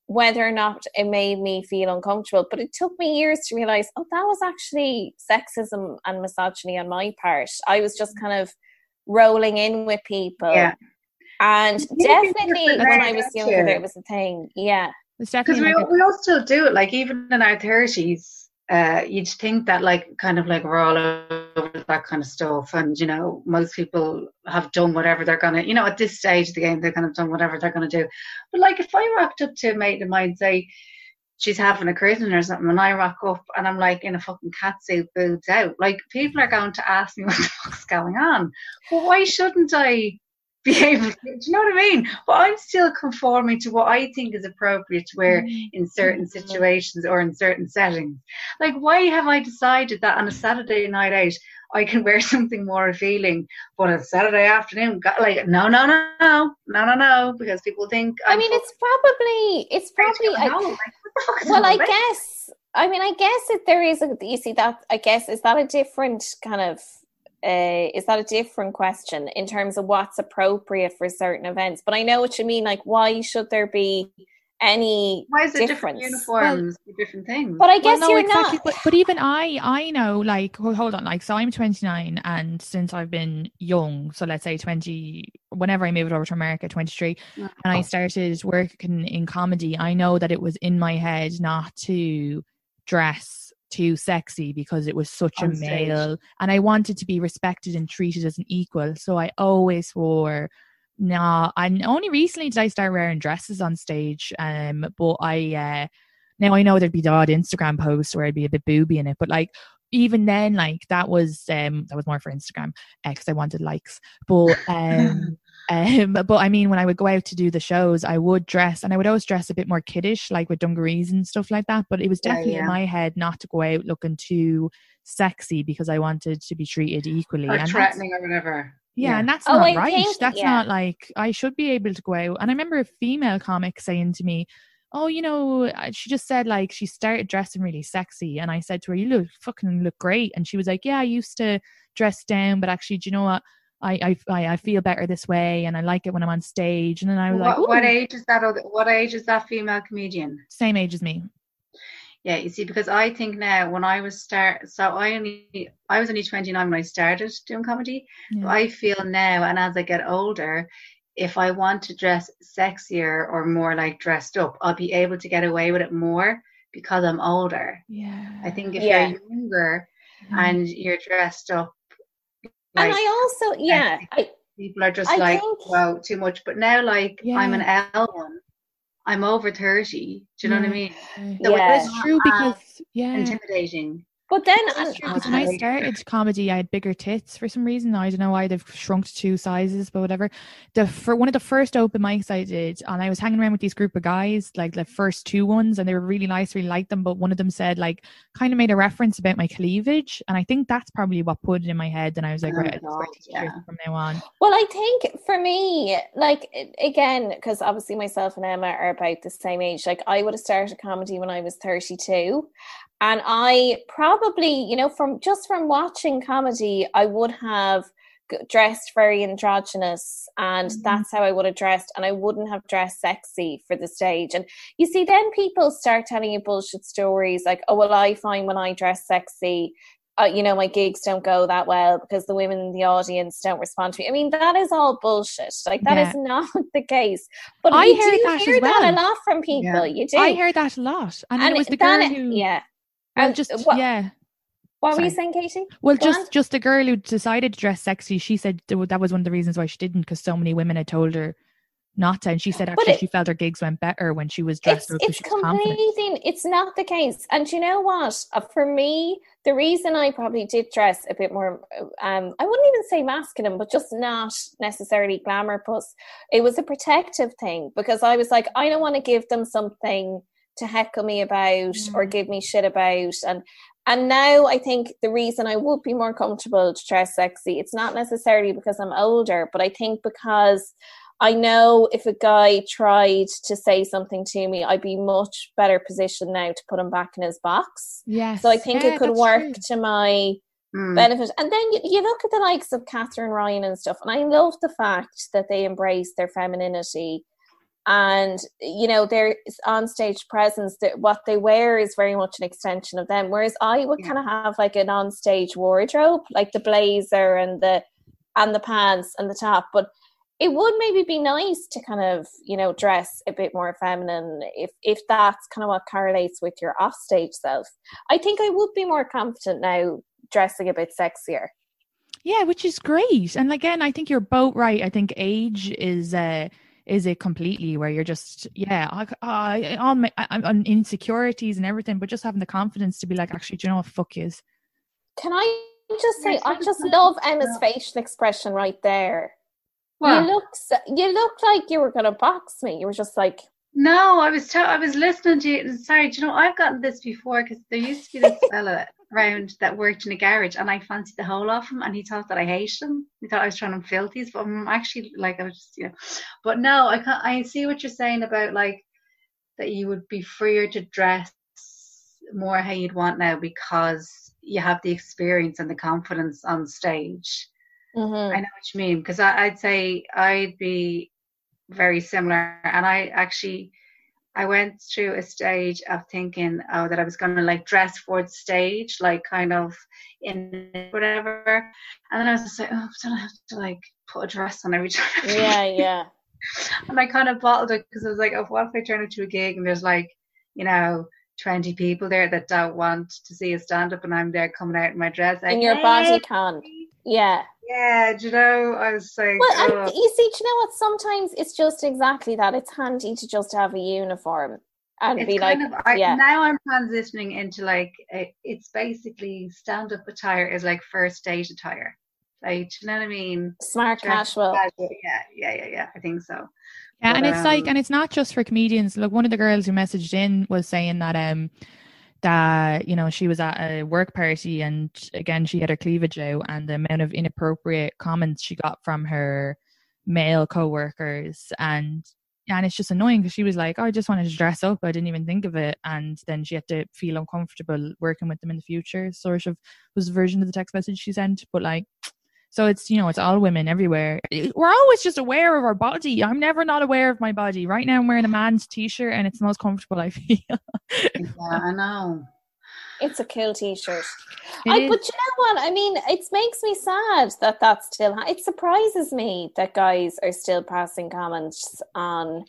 whether or not it made me feel uncomfortable but it took me years to realize oh that was actually sexism and misogyny on my part i was just kind of rolling in with people yeah. and definitely when i was younger it was a thing yeah because we, like a- we all still do it. Like even in our thirties, uh, you'd think that like kind of like we're all over that kind of stuff, and you know most people have done whatever they're gonna. You know, at this stage of the game, they're kind of done whatever they're gonna do. But like if I rocked up to a mate of mine, say she's having a christening or something, and I rock up and I'm like in a fucking catsuit, boots out, like people are going to ask me what the fuck's going on. Well, why shouldn't I? be able to, do you know what I mean? But I'm still conforming to what I think is appropriate to wear mm-hmm. in certain situations or in certain settings. Like, why have I decided that on a Saturday night out I can wear something more revealing, but on a Saturday afternoon, like, no, no, no, no, no, no, no, because people think. I mean, it's probably, it's probably. I, like, well, I guess. I mean, I guess if there is a, you see that, I guess, is that a different kind of uh, is that a different question in terms of what's appropriate for certain events? But I know what you mean. Like, why should there be any why is it different uniforms well, different things but i guess well, no, you're exactly, not but, but, even i i know like hold on like so i'm 29 and since i've been young so let's say 20 whenever i moved over to america 23 and i started working in comedy i know that it was in my head not to dress too sexy because it was such On a male stage. and I wanted to be respected and treated as an equal. So I always wore nah and only recently did I start wearing dresses on stage. Um but I uh now I know there'd be the odd Instagram post where I'd be a bit booby in it, but like even then, like that was um that was more for Instagram because uh, I wanted likes. But um um but I mean when I would go out to do the shows, I would dress and I would always dress a bit more kiddish, like with dungarees and stuff like that. But it was definitely yeah, yeah. in my head not to go out looking too sexy because I wanted to be treated equally. Or and threatening or whatever. Yeah, yeah, and that's oh, not I right. Think, that's not like I should be able to go out. And I remember a female comic saying to me, oh, you know, uh, she just said like she started dressing really sexy. And I said to her, you look fucking look great. And she was like, yeah, I used to dress down, but actually, do you know what? I, I I feel better this way, and I like it when I'm on stage. And then I was what, like, what age is that? What age is that female comedian? Same age as me. Yeah, you see, because I think now when I was start, so I only I was only 29 when I started doing comedy. Yeah. I feel now, and as I get older, if I want to dress sexier or more like dressed up, I'll be able to get away with it more because I'm older. Yeah. I think if Yeah. you're younger Yeah. and you're dressed up, and I also, yeah, I, people are just I like, think- wow, too much. But now, like, I'm an Yeah. L one. I'm over 30. Do you know what I mm. mean? Yeah. So Yeah. it's It's true because yeah. intimidating. But then, That's and, true because when I started comedy, I had bigger tits for some reason. I don't know why they've shrunk to two sizes, but whatever. The for one of the first open mics I did, and I was hanging around with these group of guys, like the first two ones, and they were really nice, really liked them. But one of them said like kind of made a reference about my cleavage, and I think that's probably what put it in my head. And I was like, Oh, right, God, just yeah. from now on. Well, I think for me, like again, because obviously myself and Emma are about the same age. Like I would have started comedy when I was 32. And I probably, you know, from just from watching comedy, I would have dressed very androgynous and Mhm. that's how I would have dressed and I wouldn't have dressed sexy for the stage. And you see then people start telling you bullshit stories like, "Oh, well I find when I dress sexy, uh, you know, my gigs don't go that well because the women in the audience don't respond to me. I mean, that is all bullshit. Like that is Yeah. not the case. But I heard that hear as that a lot from people. Yeah. You do. I heard that a lot, and, then it was the girl that- who, yeah. Well, And just what, yeah. what were you saying, Katie? Well, Go just on. just the girl who decided to dress sexy. She said that was one of the reasons why she didn't, because so many women had told her not to, and she said actually it- she felt her gigs went better when she was dressed it's up it's completely it's not the case and you know what uh, for me the reason i probably did dress a bit more um i wouldn't even say masculine but just not necessarily glamour plus it was a protective thing because i was like i don't want to give them something to heckle me about or Mm. give me shit about and and now I think the reason I would be more comfortable to dress sexy, it's not necessarily because I'm older, but I think because I know if a guy tried to say something to me, I'd be much better positioned now to put him back in his box. Yeah. So I think Yeah, it could work true. to my Mm. benefit. And then you, you look at the likes of Katherine Ryan and stuff, and I love the fact that they embrace their femininity and you know their on stage presence that what they wear is very much an extension of them whereas i would Yeah. kind of have like an on stage wardrobe like the blazer and the and the pants and the top but it would maybe be nice to kind of you know dress a bit more feminine if if that's kind of what correlates with your offstage self i think i would be more confident now dressing a bit sexier Yeah, which is great. And again, I think you're both right. I think age is uh is it completely where you're just yeah, I, I, all my I, I'm insecurities and everything, but just having the confidence to be like, actually, do you know what? Fuck is. can i just say i just love emma's facial expression right there Well, You look you look like you were gonna box me. You were just like, no, I was t- I was listening to you. and Sorry, do you know I've gotten this before because there used to be this fella around that worked in a garage, and I fancied the whole of him, and he thought that I hated him. He thought I was trying to filthies, but I'm actually like I was just you know. But no, I can't. I see what you're saying about like that you would be freer to dress more how you'd want now because you have the experience and the confidence on stage. mhm. I know what you mean because I'd say I'd be very similar, and I actually I went through a stage of thinking oh that I was going to like dress for the stage, like kind of in whatever, and then I was just like oh, don't I have to like put a dress on every time? yeah, yeah. and I kind of bottled it because I was like, oh, what if I turn it to a gig and there's like, you know. 20 people there that don't want to see a stand up and I'm there coming out in my dress like, In your body "Hey." con. Yeah. Yeah do you know I was like Well, and oh. you see, do you know what? Sometimes it's just exactly that. It's handy to just have a uniform and it's be like, of I, yeah. now I'm transitioning into like a, it's basically stand up attire is like first date attire. Like, do you know what I mean? smart casual. casual. Yeah, yeah, yeah, yeah. I think so. Yeah, and But, it's like, um, and it's not just for comedians. Like one of the girls who messaged in was saying that um that you know she was at a work party and again she had her cleavage out and the amount of inappropriate comments she got from her male co-workers. And and it's just annoying because she was like oh, i just wanted to dress up. I didn't even think of it. And then she had to feel uncomfortable working with them in the future sort of was the version of the text message she sent. But like So it's you know it's all women everywhere. We're always just aware of our body. I'm never not aware of my body. Right now I'm wearing a man's t-shirt and it's the most comfortable I feel. yeah, I know. It's a cool t-shirt. I, but you know what? I mean, it makes me sad that that's still. ha- It surprises me that guys are still passing comments on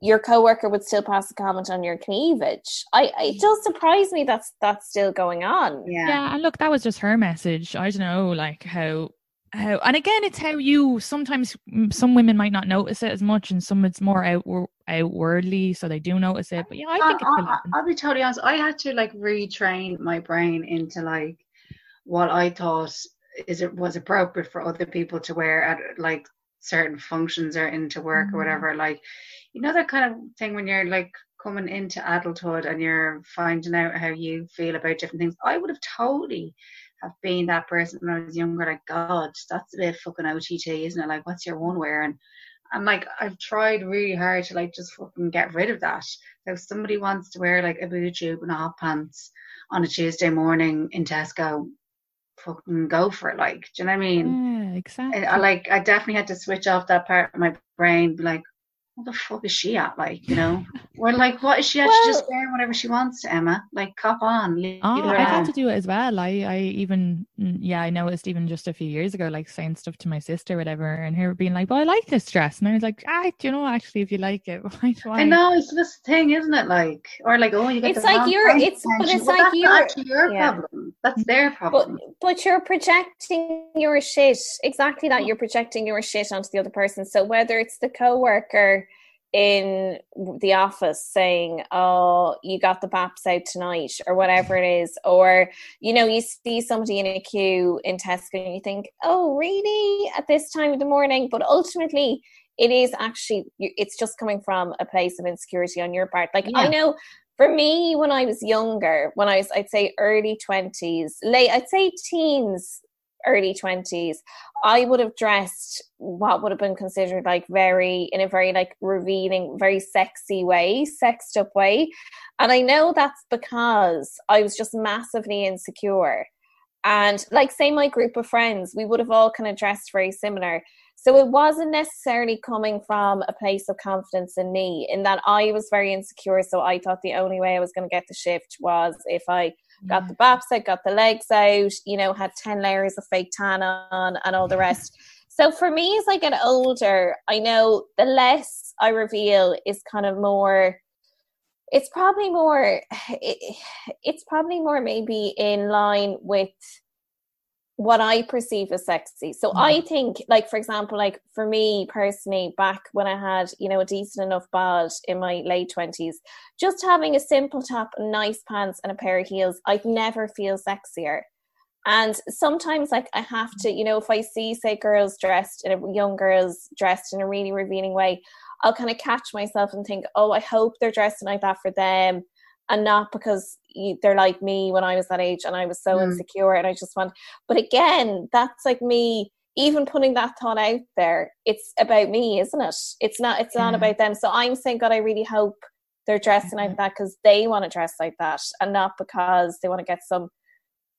your coworker would still pass a comment on your cleavage. I it does surprise me that's that's still going on. Yeah. yeah and look that was just her message i don't know like how how and again it's how you sometimes some women might not notice it as much and some it's more outward outwardly so they do notice it but yeah i think I, I, I'll be totally honest. I had to like retrain my brain into like what I thought is it was appropriate for other people to wear at like certain functions or into work Mm-hmm. or whatever. Like, you know that kind of thing when you're like coming into adulthood and you're finding out how you feel about different things. I would have totally have been that person when I was younger. Like, God, that's a bit fucking OTT, isn't it? Like, what's your one wear? And and like I've tried really hard to like just fucking get rid of that. So if somebody wants to wear like a boot tube and a hot pants on a Tuesday morning in Tesco, fucking go for it. Like, do you know what I mean? yeah exactly I, I like I definitely had to switch off that part of my brain, like, what the fuck is she at? Like, you know? or like what is she at? she just wearing whatever she wants to Emma. Like cop on. Leave Oh, her I had to do it as well. I, I even, mm, yeah, I noticed even just a few years ago, like saying stuff to my sister, or whatever, and her being like, "Well, I like this dress," and I was like, "Ah, do you know, actually, if you like it, why do I?" I know it's this thing, isn't it? Like, or like, oh, you got It's the like wrong you're- it's- but it's Well, like that's you're- actually your yeah. problem. That's their problem. but you're projecting your shit exactly that. You're projecting your shit onto the other person. So whether it's the coworker in the office saying, "Oh, you got the baps out tonight," or whatever it is, or you know, you see somebody in a queue in Tesco and you think, "Oh, really?" At this time of the morning, but ultimately. It is actually, it's just coming from a place of insecurity on your part. Like, I know for me, when I was younger, when I was, I'd say early 20s, late, I'd say teens, early 20s, I would have dressed what would have been considered like very, in a very like revealing, very sexy way, sexed up way. And I know that's because I was just massively insecure. And like, say, my group of friends, we would have all kind of dressed very similar. So it wasn't necessarily coming from a place of confidence in me, in that I was very insecure. So I thought the only way I was going to get the shift was if I got the baps out, got the legs out, you know, had 10 layers of fake tan on and all the rest. So for me, as I get older, I know the less I reveal is kind of more, it's probably more, it, it's probably more maybe in line with what I perceive as sexy. So mm-hmm. I think, like, for example, like for me personally, back when I had, you know, a decent enough bod in my late 20s, just having a simple top, nice pants, and a pair of heels, I'd never feel sexier. And sometimes, like, I have to, you know, if I see, say, girls dressed in a young girls dressed in a really revealing way, I'll kind of catch myself and think, oh, I hope they're dressing like that for them and not because you- they're like me when I was that age and I was so Mm. insecure and I just want. But again, that's like me even putting that thought out there. It's about me, isn't it? It's not. It's not about them. So I'm saying, God, I really hope they're dressing like that because they want to dress like that and not because they want to get some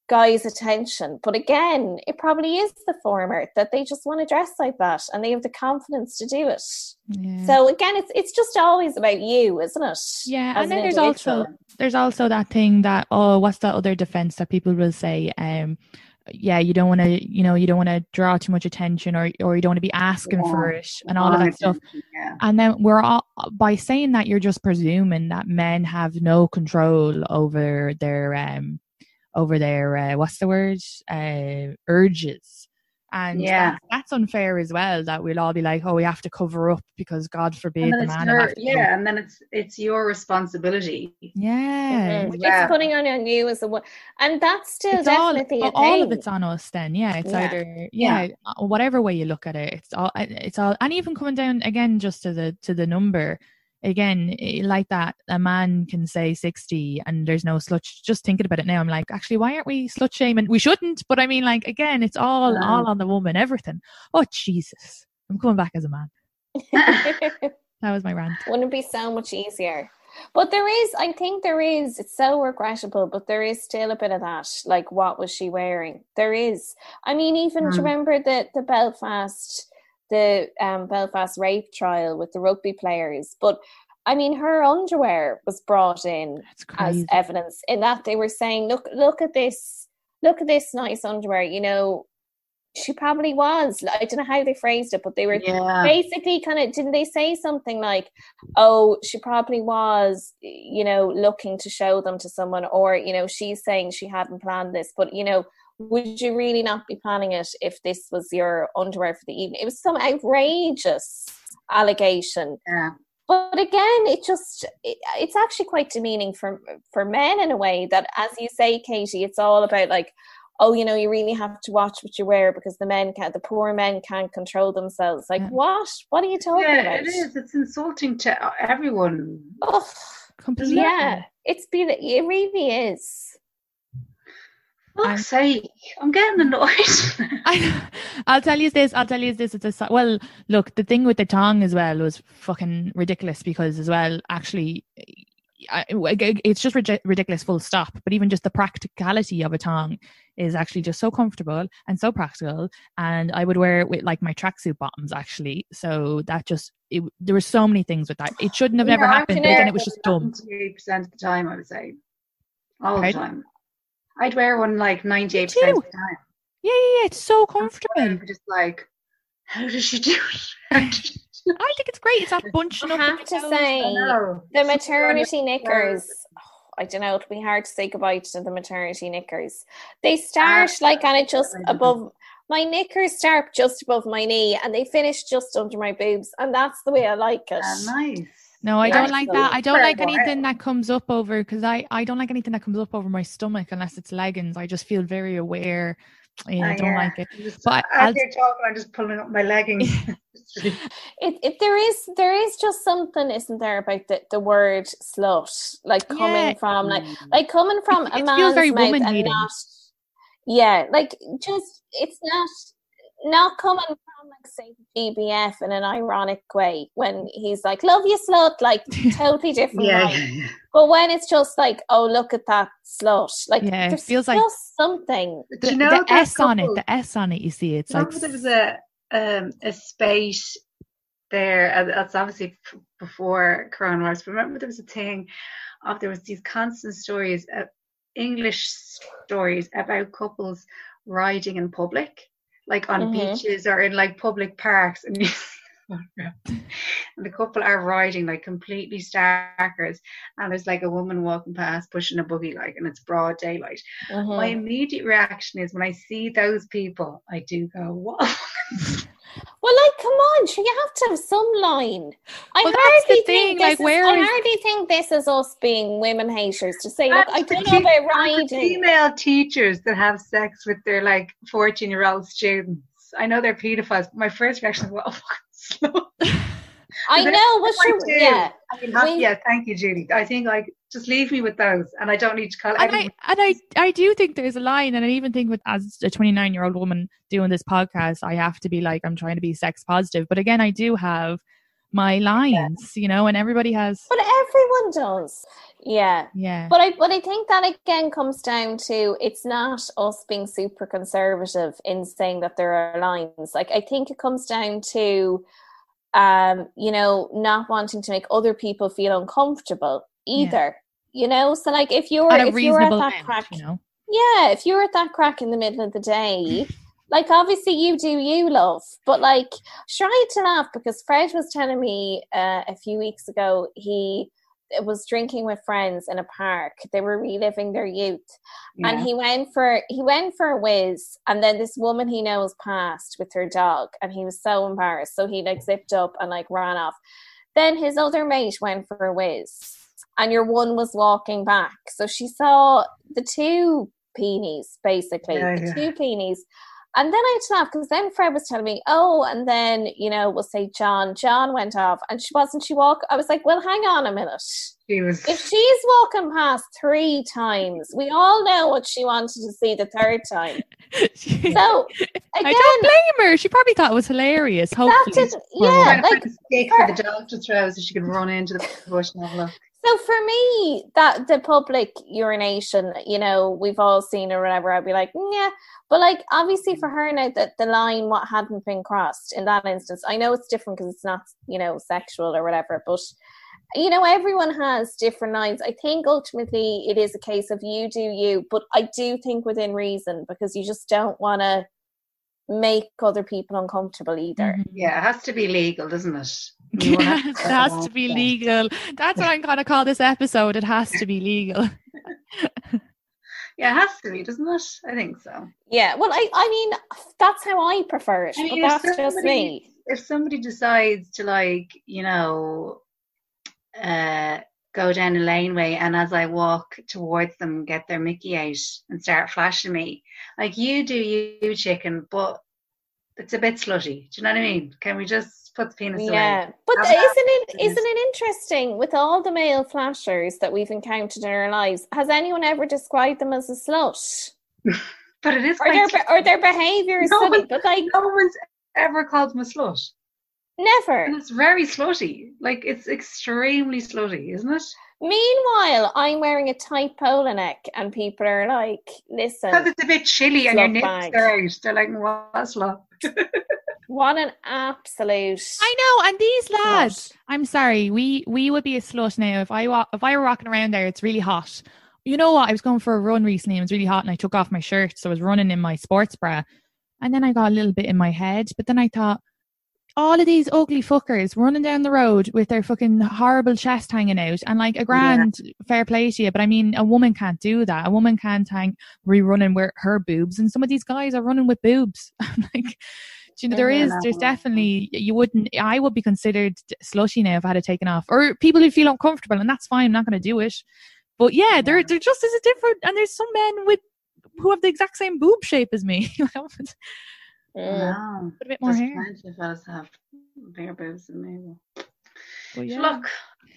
guy's attention. But again, it probably is the former that they just want to dress like that and they have the confidence to do it. Yeah. So again, it's it's just always about you, isn't it? Yeah, As and then an there's also there's also that thing that oh, what's that other defense that people will say? Um, yeah, you don't want to, you know, you don't want to draw too much attention, or or you don't want to be asking for it, and all of that stuff. Yeah. And then we're all by saying that you're just presuming that men have no control over their um over their uh, what's the word uh urges. And Yeah. that's, that's unfair as well. That we'll all be like, oh, we have to cover up because God forbid And the man. your, have to cover yeah, and then it's it's your responsibility. yeah. Yeah. It's putting on on you as a wo- and that's still it's all, definitely a all of it's on us then yeah it's Yeah. either yeah, uh, whatever way you look at it it's all it's all and even coming down again just to the to the number again like that a man can say 60 and there's no slut just thinking about it now i'm like actually why aren't we slut shaming we shouldn't but i mean like again it's all all on the woman everything oh jesus i'm coming back as a man that was my rant Wouldn't it be so much easier? But there is, I think there is, it's so regrettable, but there is still a bit of that. Like, what was she wearing? There is. I mean, even do you Mm. remember the, the Belfast, the um, Belfast rape trial with the rugby players? But I mean, her underwear was brought in as evidence in that they were saying, look, look at this, look at this nice underwear. You know, she probably was. I don't know how they phrased it, but they were Yeah. basically kind of didn't they say something like oh she probably was you know looking to show them to someone or you know she's saying she hadn't planned this but you know would you really not be planning it if this was your underwear for the evening it was some outrageous allegation Yeah. but again it just it, it's actually quite demeaning for for men in a way that as you say katie it's all about like oh you know you really have to watch what you wear because the men can't the poor men can't control themselves like Yeah. what what are you talking Yeah, about it is. It's insulting to everyone. oh, Completely. yeah it's been it really is Fuck's sake. I'm getting annoyed. I, I'll tell you this. I'll tell you this. It's a well. Look, the thing with the tongue as well was fucking ridiculous because as well, actually, I, it's just ridi- ridiculous. Full stop. But even just the practicality of a tongue is actually just so comfortable and so practical. And I would wear it with like my tracksuit bottoms actually. So that just it, there were so many things with that. It shouldn't have Yeah, never happened. But then it was just dumb. Percent of the time, I would say. All the time. I'd wear one like ninety-eight too. percent of the time. Yeah, yeah, yeah. It's so comfortable. I'm just like, how does she do it? How does she do it? I think it's great. It's not bunching I have to say the maternity knickers oh, I don't know, it'll be hard to say goodbye to the maternity knickers. They start like kind of just above my knickers start just above my knee and they finish just under my boobs and that's the way I like it. Ah, nice. No, I don't like that. I don't like anything that comes up over because I I don't like anything that comes up over my stomach unless it's leggings. I just feel very aware. Yeah, I don't yeah. like it. I'm Just, But as I'll- you're talking, I'm just pulling up my leggings. It, it there is there is just something, isn't there, about the, the word slut, like coming Yeah. from like mm. like coming from It- a it man's feels very mouth and not yeah, like just it's not not coming from like say GBF in an ironic way when he's like love you slut like totally different yeah, vibe. yeah, yeah. but when it's just like oh look at that slut like Yeah, it there's feels like- something Do The, you know the that S on it, the S on it. You see, it's you like remember there was a um, a space there. uh, That's obviously f- before coronavirus. But remember, there was a thing of there was these constant stories, uh, English stories about couples riding in public, like on Mhm. beaches or in like public parks, and. and the couple are riding like completely starkers and there's like a woman walking past pushing a buggy like and it's broad daylight Mhm. my immediate reaction is when I see those people, I do go, "What?" Well, like, come on, sure, you have to have some line. I Well, that's hardly the thing, think like, this is, where I is- hardly think this is us being women haters to say, look, I That's the don't know about that's riding. Female teachers that have sex with their like fourteen-year-old students. I know they're paedophiles. But my first reaction was, "Well, slow." I know, but what I sure, do. yeah. I mean, have- We- yeah, thank you, Judy. I think like just leave me with those, and I don't need to call. and I and I I do think there's a line, and I even think with as a 29 year old woman doing this podcast, I have to be like I'm trying to be sex positive, but again, I do have my lines, you know, and everybody has But everyone does. Yeah. yeah. But I but I think that again comes down to it's not us being super conservative in saying that there are lines. Like I think it comes down to um, you know, not wanting to make other people feel uncomfortable Yeah. either. You know, so like if you're if you're at that crack you know. yeah, if you're at that crack in the middle of the day, like obviously you do you love, but like try to laugh because Fred was telling me uh, a few weeks ago he was drinking with friends in a park. They were reliving their youth, and he went for he went for a whiz, and then this woman he knows passed with her dog, and he was so embarrassed, so he like zipped up and like ran off. Then his other mate went for a whiz, and your one was walking back, so she saw the two peonies basically, Yeah, the two peonies. And then I had to laugh because then Fred was telling me, oh, and then, you know, we'll say John, John went off and she wasn't, she walk. I was like, well, hang on a minute. she was. If she's walking past three times, we all know what she wanted to see the third time. So I don't blame her. She probably thought it was hilarious. that Hopefully, didn't, yeah, trying to like find for the dog to throw so she could run into the bush and have a look. So for me, that the public urination, you know, we've all seen or whatever. I'd be like, yeah, but like obviously for her now that the line what hadn't been crossed in that instance. I know it's different because it's not, you know, sexual or whatever, but you know, everyone has different lines. I think ultimately it is a case of you do you, but I do think within reason because you just don't want to make other people uncomfortable either. Mm-hmm. Yeah, it has to be legal, doesn't it? Yes, it has to be legal. That's what I'm going to call this episode. It has to be legal. Yeah, it has to be, doesn't it? I think so. Yeah, well, I, I mean, that's how I prefer it, I mean, but if that's just somebody- me. If somebody decides to like, you know, uh go down a laneway and as I walk towards them get their Mickey out and start flashing me, like you do you chicken, but it's a bit slutty. Do you know what I mean? Can we just put the penis Yeah, away? but isn't it isn't it interesting with all the male flashers that we've encountered in our lives? Has anyone ever described them as a slut? But it is Or their be- or their behaviour is No silly, one- but like no one's ever called them a slut. never. And it's very slutty. Like it's extremely slutty, isn't it? Meanwhile, I'm wearing a tight polo neck, and people are like, "Listen, Because "Listen, it's a bit chilly and your nips bag. are out. They're like, what a slut. What an absolute." I know, and these lads, slut." I'm sorry, we we would be a slut now if I wa- if I were walking around there. It's really hot. You know what? I was going for a run recently. It was really hot, and I took off my shirt, so I was running in my sports bra, and then I got a little bit in my head. But then I thought, all of these ugly fuckers running down the road with their fucking horrible chest hanging out, and like a grand fair play to you. But I mean, a woman can't do that. A woman can't hang rerunning with her boobs, and some of these guys are running with boobs. I'm like. Do You know, there Yeah, is, no. there's definitely, you wouldn't, I would be considered slushy now if I had it taken off. Or people who feel uncomfortable, and that's fine, I'm not going to do it. But yeah, there, there just is a different, and there's some men with who have the exact same boob shape as me. With Put a bit more There's hair. plenty of fellas have bigger boobs than me. But yeah. Look,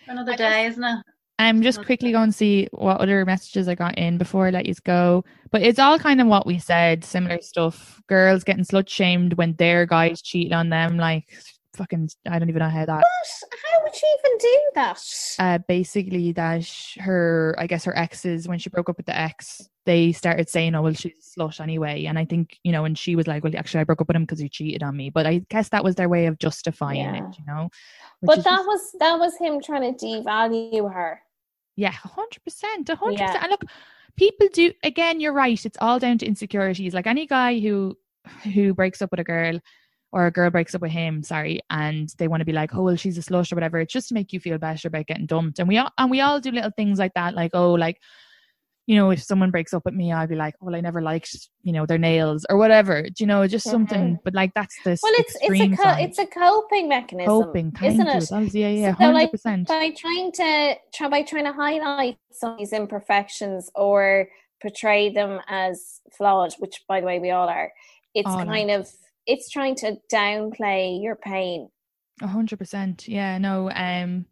another I day, isn't it? I'm just quickly going to see what other messages I got in before I let you go. But it's all kind of what we said, similar stuff. Girls getting slut shamed when their guys cheating on them, like fucking, I don't even know how that. What? How would she even do that? Uh, basically, that sh- her, I guess her exes, when she broke up with the ex, they started saying, "Oh well, she's a slut anyway." And I think you know, and she was like, "Well, actually, I broke up with him because he cheated on me." But I guess that was their way of justifying Yeah. it, you know. which but that just- was that was him trying to devalue her. Yeah, a hundred percent, a hundred Yeah. percent. And look, people do. Again, you're right. It's all down to insecurities. Like any guy who who breaks up with a girl, or a girl breaks up with him, sorry, and they want to be like, oh well, she's a slut or whatever. It's just to make you feel better about getting dumped. And we all and we all do little things like that. Like oh, like you know, if someone breaks up with me, I'd be like, well, I never liked you know their nails or whatever. Do you know, just something. But like that's this. Well, it's it's a co- it's a coping mechanism, coping. Isn't it? Was- yeah, yeah, So, hundred like, percent. by trying to try by trying to highlight some of these imperfections or portray them as flawed, which by the way we all are, it's All kind of it's trying to downplay your pain. A hundred percent. Yeah, no. Um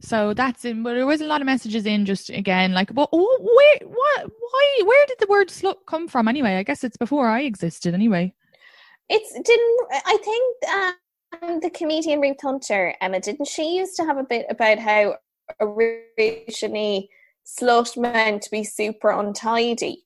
so that's in but there was a lot of messages in just again like well wh- where what why where did the word slut come from anyway? I guess it's before I existed anyway. It's didn't I think um, the comedian Ruth Hunter Emma didn't she used to have a bit about how originally slut meant to be super untidy.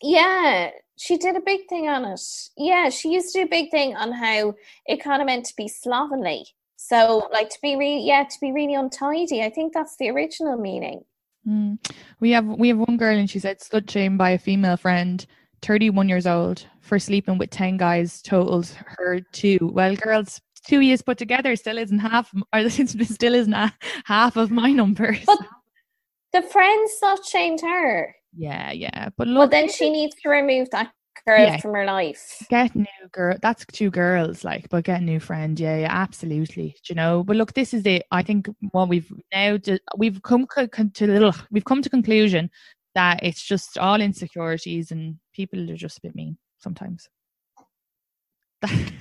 Yeah, she did a big thing on it. Yeah, she used to do a big thing on how it kind of meant to be slovenly. So, like to be really, yeah, to be really untidy. I think that's the original meaning. Mm. We have we have one girl and she said slut shamed by a female friend, thirty one years old, for sleeping with ten guys. Told her two. Well, girls, two years put together still isn't half, or still isn't a, half of my numbers. But the friend slut shamed her. yeah, yeah. But look, then she needs to remove that girl Yeah. from her life. get new girl that's two girls like but get a new friend yeah, yeah absolutely Do you know but look this is it i think what we've now do, we've come co- con- to little we've come to conclusion that it's just all insecurities and people are just a bit mean sometimes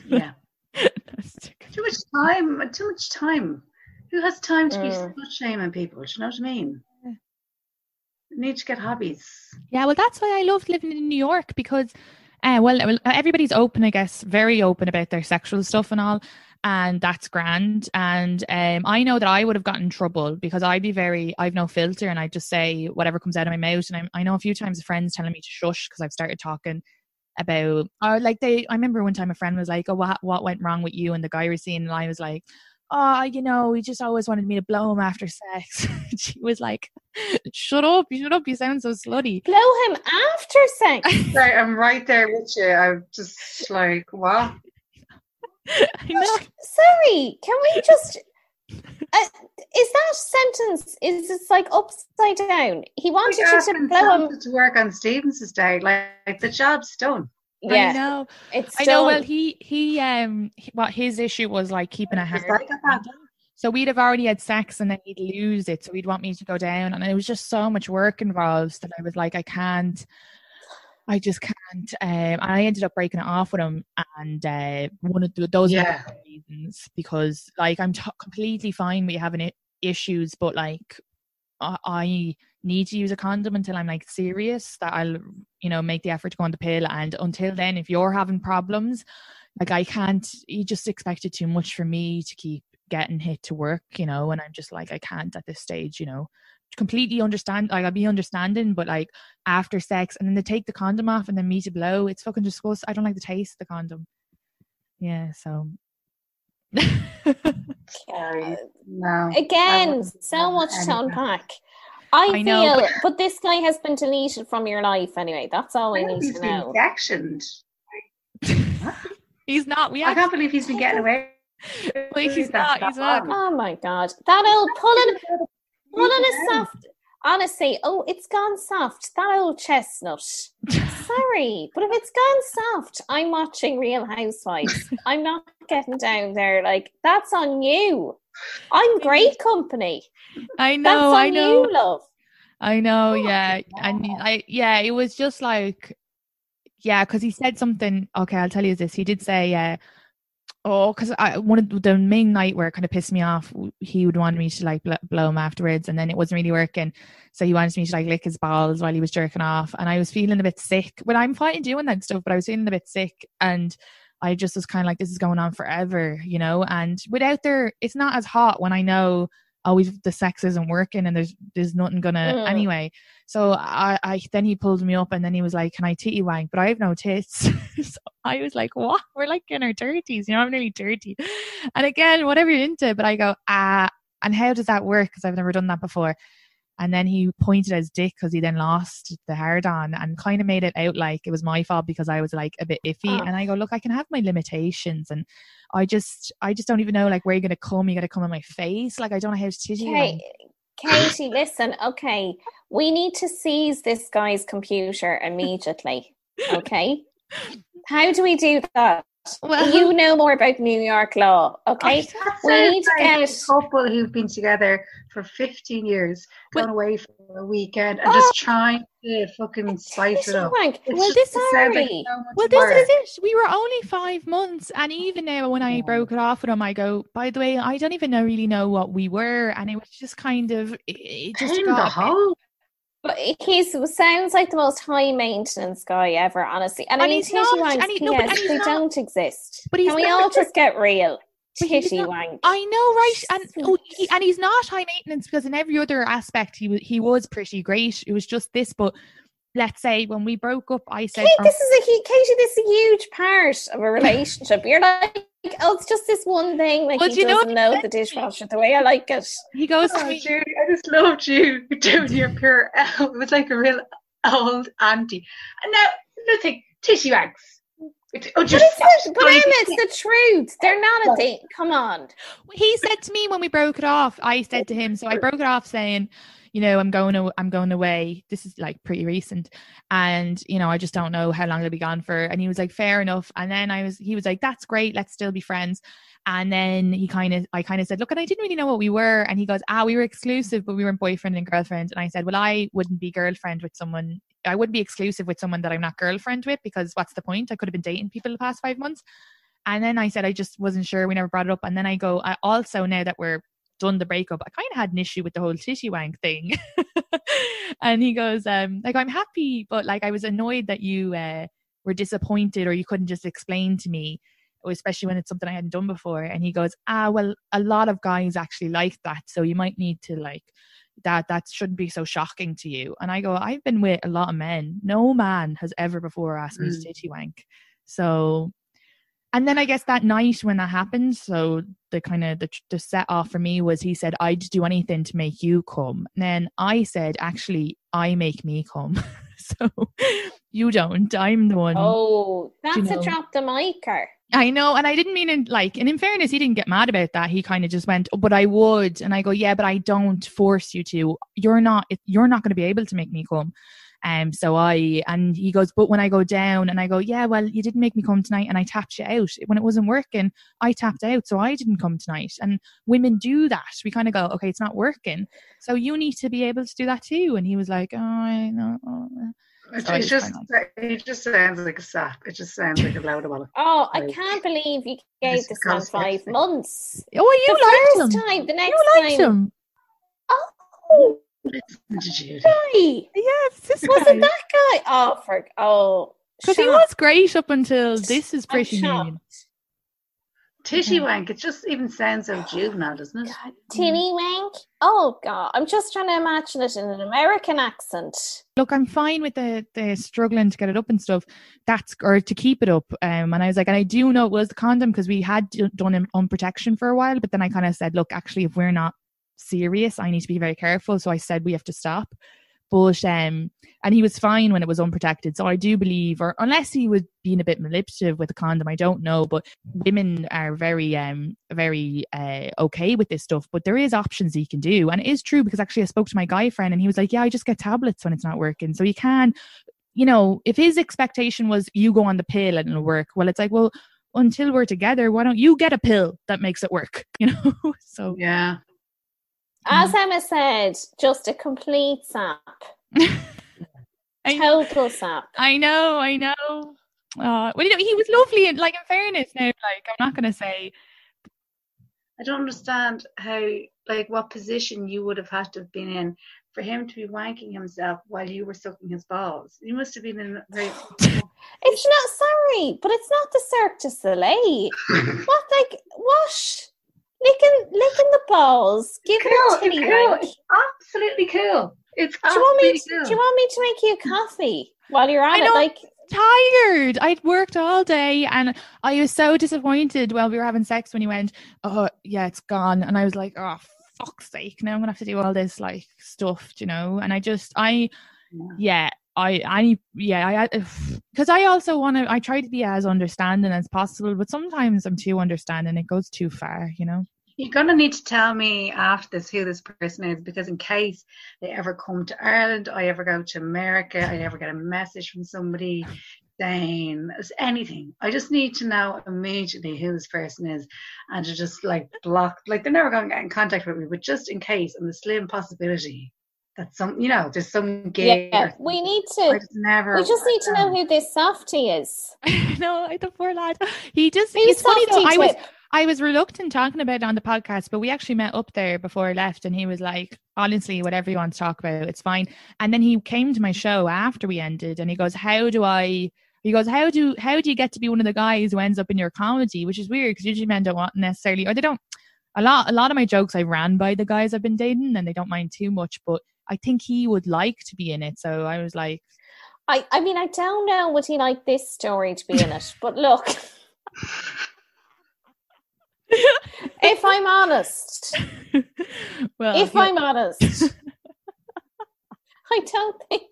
Yeah. Too. Too much time. Too much time. Who has time to be Mm. slut shaming people? Do you know what I mean? Need to get hobbies. Yeah, well, that's why I loved living in New York because, uh, well, everybody's open, I guess, very open about their sexual stuff and all. and that's grand. And um, I know that I would have gotten trouble because I'd be very, I've no filter, and I just say whatever comes out of my mouth. And I, I know a few times a friends telling me to shush because I've started talking about, or like they, I remember one time a friend was like, "Oh, what what went wrong with you and the guy you're seeing?" And I was like. Oh, you know, he just always wanted me to blow him after sex. she was like, "Shut up! You shut up! You sound so slutty." Blow him after sex. Sorry, I'm right there with you. I'm just like, what? I know. Sorry, can we just? Uh, is that sentence? Is this like upside down? He wanted you to blow him. To work on Stevens's day. Like, like the job's done. I Yeah, know. it's I know. Well, he he um he- what his issue was like keeping a It's hard. like that. So we'd have already had sex and then he'd lose it. So he'd want me to go down, and it was just so much work involved that I was like, I can't. I just can't. Um, and I ended up breaking it off with him, and uh, one of the, those Yeah. reasons because, like, I'm t- completely fine with having I- issues, but like, I, need to use a condom until I'm like serious that I'll, you know, make the effort to go on the pill. And until then, if you're having problems, like I can't. You just expected too much for me to keep getting hit to work, you know. And I'm just like, I can't at this stage, you know. Completely understand, like I'll be understanding, but like after sex, and then they take the condom off and then me to blow, it's fucking disgusting. I don't like the taste of the condom. Yeah, so. Sorry. Uh, no. Again, so much to anything. unpack. I, I know, feel, but- but, this guy has been deleted from your life anyway. That's all we I need to know. sectioned. he's not. We I can't believe he's been getting away. like, he's That's not. He's not. Oh my god, that old pulling, pulling a soft. Honestly, oh, it's gone soft. That old chestnut. Sorry, but if it's gone soft, I'm watching Real Housewives. I'm not getting down there. Like that's on you. I'm great company. I know. I know. you, love. I know, Oh, yeah, and I yeah, it was just like, yeah, because he said something. Okay, I'll tell you this. He did say, uh, oh, because I one of the main night where it kind of pissed me off. He would want me to like bl- blow him afterwards, and then it wasn't really working. So he wanted me to like lick his balls while he was jerking off, and I was feeling a bit sick. But I'm fine doing that stuff, but I was feeling a bit sick, and I just was kind of like, this is going on forever, you know. And without there, it's not as hot when I know we've the sex isn't working and there's there's nothing gonna Mm. anyway. So I, I then he pulled me up and then he was like can i titty wank but i have no tits. So i was like what? We're like in our 30s you know i'm nearly 30 and again whatever you're into but i go ah and how does that work? Because i've never done that before and then he pointed at his dick because he then lost the hard on and kind of made it out like it was my fault because I was like a bit iffy. Oh. And I go, look, I can have my limitations, and I just, I just don't even know like where you're gonna come. You gotta come on my face. Like I don't know how to wank. Okay, Katie, listen. Okay, we need to seize this guy's computer immediately. Okay, how do we do that? Well- you know more about New York law. Okay, oh, That we need to get. a couple who've been together for 15 years, Well- gone away for a weekend and Oh. just trying to fucking spice it up. Well, this it sounds like sorry. so Well, this work. is it. We were only five months, and even now, when I Yeah. broke it off with him, I go. By the way, I don't even know really know what we were, and it was just kind of it, it just in got bit- hole. But he's sounds like the most high maintenance guy ever, honestly. And, I And mean, he's titty not, wanks, he- no, but- yes, they not- don't exist. but he's Can we all just get real? Titty not- wank. I know, right? And oh, he, and he's not high maintenance because in every other aspect he was he was pretty great. It was just this, but let's say when we broke up, I said, Kate, "Oh, this is a Katie. This is a huge part of a relationship. You're like, oh, it's just this one thing. Like Well, he do you know doesn't know the dishwasher the way I like it. he goes Oh, me, Judy, I just loved you doing your pure. Oh, it was like a real old auntie. And now, nothing. Tissue wanks. It- oh, But just it's the, but Emma, it's the truth. They're not a thing. Come on. he said to me when we broke it off, I said to him, so I broke it off saying, you know, I'm going, I'm going away. This is like pretty recent, and you know, I just don't know how long I'll be gone for. And he was like, fair enough. And then I was, he was like, that's great. Let's still be friends. And then he kind of, I kind of said, look, and I didn't really know what we were. And he goes, ah, we were exclusive, but we weren't boyfriend and girlfriend. And I said, well, I wouldn't be girlfriend with someone. I wouldn't be exclusive with someone that I'm not girlfriend with because what's the point? I could have been dating people the past five months. And then I said I just wasn't sure. We never brought it up. And then I go, I also now that we're done the breakup, I kind of had an issue with the whole titty wank thing. and he goes, um, like I'm happy, but like I was annoyed that you uh were disappointed or you couldn't just explain to me especially when it's something I hadn't done before. And he goes, ah, well, a lot of guys actually like that. So you might need to like, that that shouldn't be so shocking to you. And I go, I've been with a lot of men. No man has ever before asked me Mm. to titty wank. So, and then I guess that night when that happened, so the kind of the, the set off for me was he said, I'd do anything to make you come. And then I said, actually, I make me come. so you don't. I'm the one. Oh, that's you know. a drop the micer. I know, and I didn't mean it like, and in fairness, he didn't get mad about that. He kind of just went, oh, "But I would," and I go, "Yeah, but I don't force you to. You're not. You're not going to be able to make me come." Um, so I and he goes, "But when I go down," and I go, "Yeah, well, you didn't make me come tonight, and I tapped you out when it wasn't working. I tapped out, so I didn't come tonight." And women do that. We kind of go, "Okay, it's not working, so you need to be able to do that too." And he was like, "Oh, I know." It, So it just it just sounds like a sap. It just sounds like a load of bollocks. Oh, I can't believe you gave This this man five months. Oh, you the liked first him. time, the next You liked time. him. Oh, Listen to Judy. guy. Yes, this was not that guy? Oh, for oh, Because he was great up until this is pretty mean. shocked. Titty wank. It just even sounds so juvenile, doesn't it? God, tinny wank. Oh God, I'm just trying to imagine it in an American accent. Look, I'm fine with the the struggling to get it up and stuff. That's or to keep it up. Um, and I was like, and I do know it was the condom because we had d- done him on protection for a while. But then I kind of said, look, actually, if we're not serious, I need to be very careful. So I said we have to stop. But um, and he was fine when it was unprotected. So I do believe, or unless he was being a bit manipulative with the condom, I don't know. But women are very um very uh okay with this stuff. But there is options you can do, and it is true because actually I spoke to my guy friend and he was like, yeah, I just get tablets when it's not working. So you can, you know, if his expectation was you go on the pill and it'll work, well, it's like, well, until we're together, why don't you get a pill that makes it work? You know, so Yeah. As Emma said, just a complete sap, I, total sap. I know, I know. Uh, well, you know, he was lovely, and like in fairness, now, like I'm not gonna say, I don't understand how, like, what position you would have had to have been in for him to be wanking himself while you were sucking his balls. You must have been in a very. It's not sorry, but it's not the Cirque du Soleil. what like what? Licking licking the balls, give cool. it a It's titty cool. wank. It's absolutely cool. It's Do you want me? absolutely To, cool. do you want me to make you a coffee while you're I on it? know. Like tired. I'd worked all day and I was so disappointed while we were having sex when he went, Oh, yeah, it's gone. And I was like, Oh, fuck's sake. Now I'm going to have to do all this like stuff, you know? And I just, I, yeah. I, I, yeah, I, because I also want to, I try to be as understanding as possible, but sometimes I'm too understanding. It goes too far, you know? You're gonna need to tell me after this who this person is because in case they ever come to Ireland, I ever go to America, I ever get a message from somebody saying anything. I just need to know immediately who this person is and to just like block like they're never gonna get in contact with me, but just in case on the slim possibility that some you know, there's some gig yeah, we need I to. just never We just need to know who this softie is. no, I- the poor lad. He just, Who's it's funny though. I was, twip? I was reluctant talking about it on the podcast, but we actually met up there before I left, and he was like, honestly, whatever you want to talk about, it's fine. And then he came to my show after we ended, and he goes, "How do I?" He goes, "How do how do you get to be one of the guys who ends up in your comedy?" Which is weird because usually men don't want necessarily, or they don't. A lot a lot of my jokes I ran by the guys I've been dating, and they don't mind too much. But I think he would like to be in it, so I was like, I, I mean, I don't know would he like this story to be in it, but look, if I'm honest, "Well, if yeah." I'm honest, I don't think,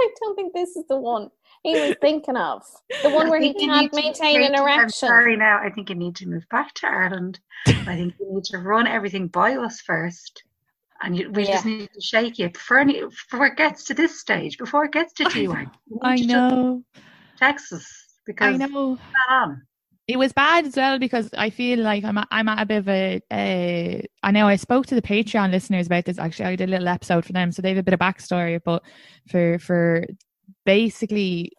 I don't think this is the one he was thinking of. The one where he can't maintain an take- I'm erection. sorry now. I think you need to move back to Ireland. I think you need to run everything by us first. And you, we just need to shake you before, any, before it gets to this stage, before it gets to G1. I know. Texas, because I know. that. It was bad as well because I feel like I'm at, I'm at a bit of a, a. I know I spoke to the Patreon listeners about this. Actually, I did a little episode for them, so they have a bit of backstory. But for for basically,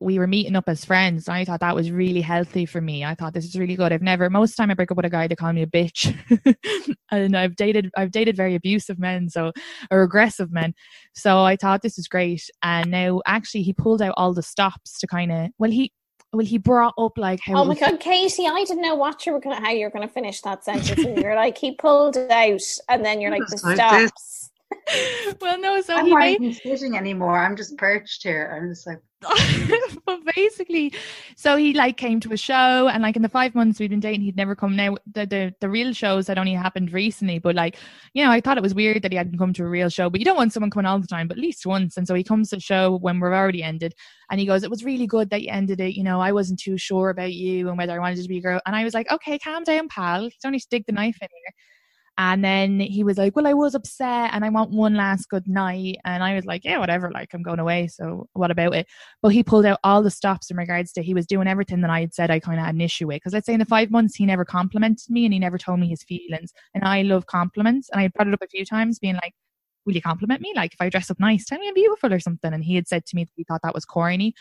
we were meeting up as friends. And I thought that was really healthy for me. I thought this is really good. I've never most time I break up with a guy, they call me a bitch, and I've dated I've dated very abusive men, so or aggressive men. So I thought this is great. And now actually, he pulled out all the stops to kind of well he well, he brought up like how. Oh my god, Katie! I didn't know what you were gonna how you're gonna finish that sentence. and you're like, he pulled it out, and then you're like, the Like stops. well, no, so I'm not made, even sitting anymore. I'm just perched here. I'm just like, but basically, so he like came to a show, and like in the five months we'd been dating, he'd never come. Now the the, the real shows had only happened recently, but like you know, I thought it was weird that he hadn't come to a real show. But you don't want someone coming all the time, but at least once. And so he comes to the show when we're already ended, and he goes, "It was really good that you ended it. You know, I wasn't too sure about you and whether I wanted to be a girl." And I was like, "Okay, calm down, pal. He's only stick the knife in here." And then he was like, Well, I was upset and I want one last good night. And I was like, Yeah, whatever, like I'm going away. So what about it? But he pulled out all the stops in regards to he was doing everything that I had said I kind of had an issue with. Because let's say in the five months, he never complimented me and he never told me his feelings. And I love compliments. And I brought it up a few times, being like, Will you compliment me? Like if I dress up nice, tell me I'm beautiful or something. And he had said to me that he thought that was corny.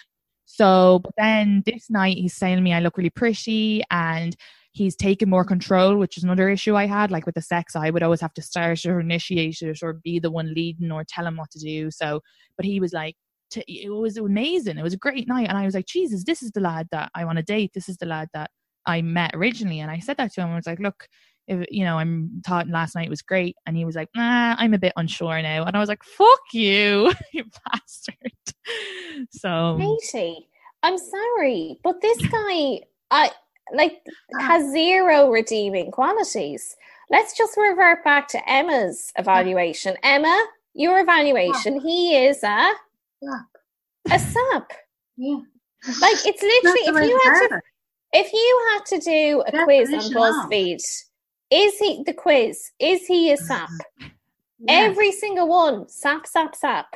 So, but then this night he's saying to me, I look really pretty and he's taken more control, which is another issue I had. Like with the sex, I would always have to start or initiate it or be the one leading or tell him what to do. So, but he was like, t- it was amazing. It was a great night. And I was like, Jesus, this is the lad that I want to date. This is the lad that I met originally. And I said that to him. I was like, look, if, you know, I'm thought last night was great. And he was like, nah, I'm a bit unsure now. And I was like, fuck you, you bastard. So, um, Katie, I'm sorry, but this guy, I like has zero redeeming qualities. Let's just revert back to Emma's evaluation. Emma, your evaluation, he is a a sap. yeah. Like it's literally if you had to if you had to do a quiz on. BuzzFeed, is he the quiz? Is he a sap? Yeah. Every single one, sap, sap, sap.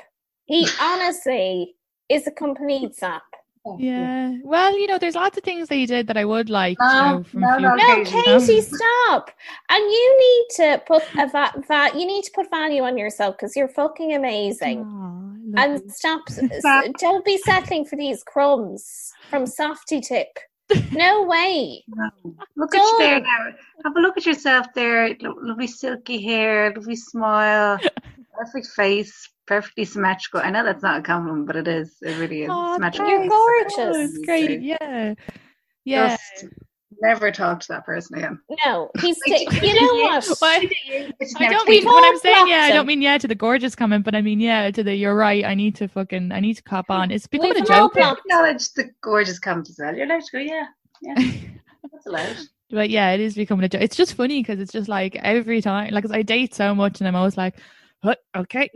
He honestly is a complete sap. Oh, yeah. Well, you know, there's lots of things that he did that I would like. you No, know, from no, no, No, Katie, Katie, stop! And you need to put a va- va- you need to put value on yourself because you're fucking amazing. Aw, lovely. And stop! s- Stop. Don't be settling for these crumbs from Softy Tip. No way. No. Look at you there now. Have a look at yourself there. Lo- Lovely silky hair, lovely smile, perfect face, perfectly symmetrical. I know that's not a compliment, but it is. It really is. Aw, symmetrical. You're gorgeous. Oh, it's great. Yeah. Yeah. Just never talk to that person again. No, he's. Like, you know what? Well, I don't mean when I'm saying yeah, I don't mean yeah to the gorgeous comment, but I mean yeah to the you're right. I need to fucking I need to cop on. It's becoming a We've all joke. now. blocked- acknowledge the gorgeous comment as well. You're allowed to go, yeah, yeah. That's allowed. But yeah, it is becoming a joke. It's just funny because it's just like every time, like I date so much, and I'm always like, "Huh, okay,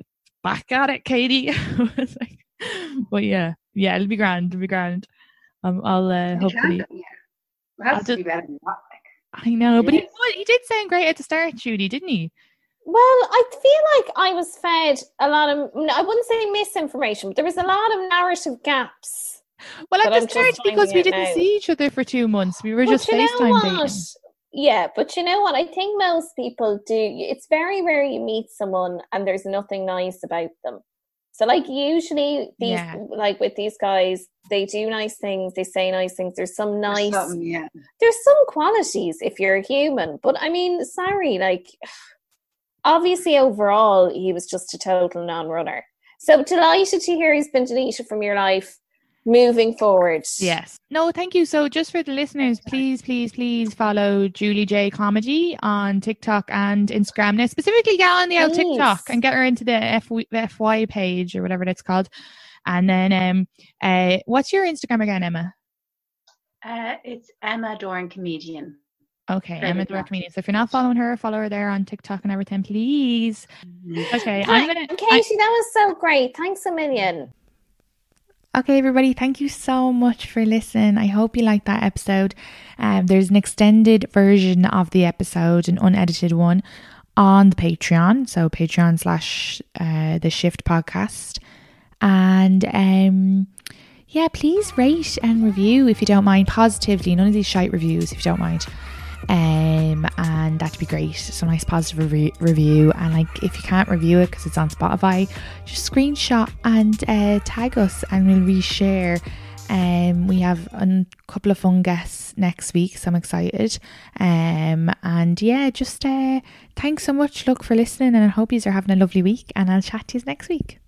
back at it, Katie. It's like- but yeah, yeah, it'll be grand. It'll be grand. Um, I'll uh, hopefully. can't, yeah. It I'll just- be better than that. Like. I know, but he Yes. he did sound great at the start, Judy, didn't he? Well, I feel like I was fed a lot of, I wouldn't say misinformation, but there was a lot of narrative gaps. Well, at the I'm just start because we didn't now. see each other for two months. We were But just you know FaceTime dating. Yeah, but you know what? I think most people do. It's very rare you meet someone and there's nothing nice about them. So, like, usually these, Yeah. like with these guys, they do nice things, they say nice things. There's some nice, something, yeah. there's some qualities if you're a human. But I mean, sorry, like, obviously, overall, he was just a total non runner. So, delighted to hear he's been deleted from your life moving forward. Yes. No, thank you. So, just for the listeners, please, please, please follow Julie Jay Comedy on TikTok and Instagram. Now, specifically, get on the old TikTok Please. and get her into the F- FY page or whatever that's called. And then, um, uh, what's your Instagram again, Emma? Uh, it's Emma Doran comedian. Okay, Very Emma good. Direct Media. So, if you're not following her, follow her there on TikTok and everything, please. Okay, I'm gonna. Katie, I- that was so great. Thanks a million. Okay, everybody, thank you so much for listening. I hope you liked that episode. Um, there's an extended version of the episode, an unedited one, on the Patreon. So Patreon slash uh, the Shift Podcast, and um, yeah, please rate and review if you don't mind positively. None of these shite reviews, if you don't mind. Um, and that'd be great. Some nice positive re- review. And like, if you can't review it because it's on Spotify, just screenshot and uh, tag us, and we'll reshare. Um, we have a couple of fun guests next week, so I'm excited. Um, and yeah, just uh, thanks so much, look for listening, and I hope you are having a lovely week. And I'll chat to you next week.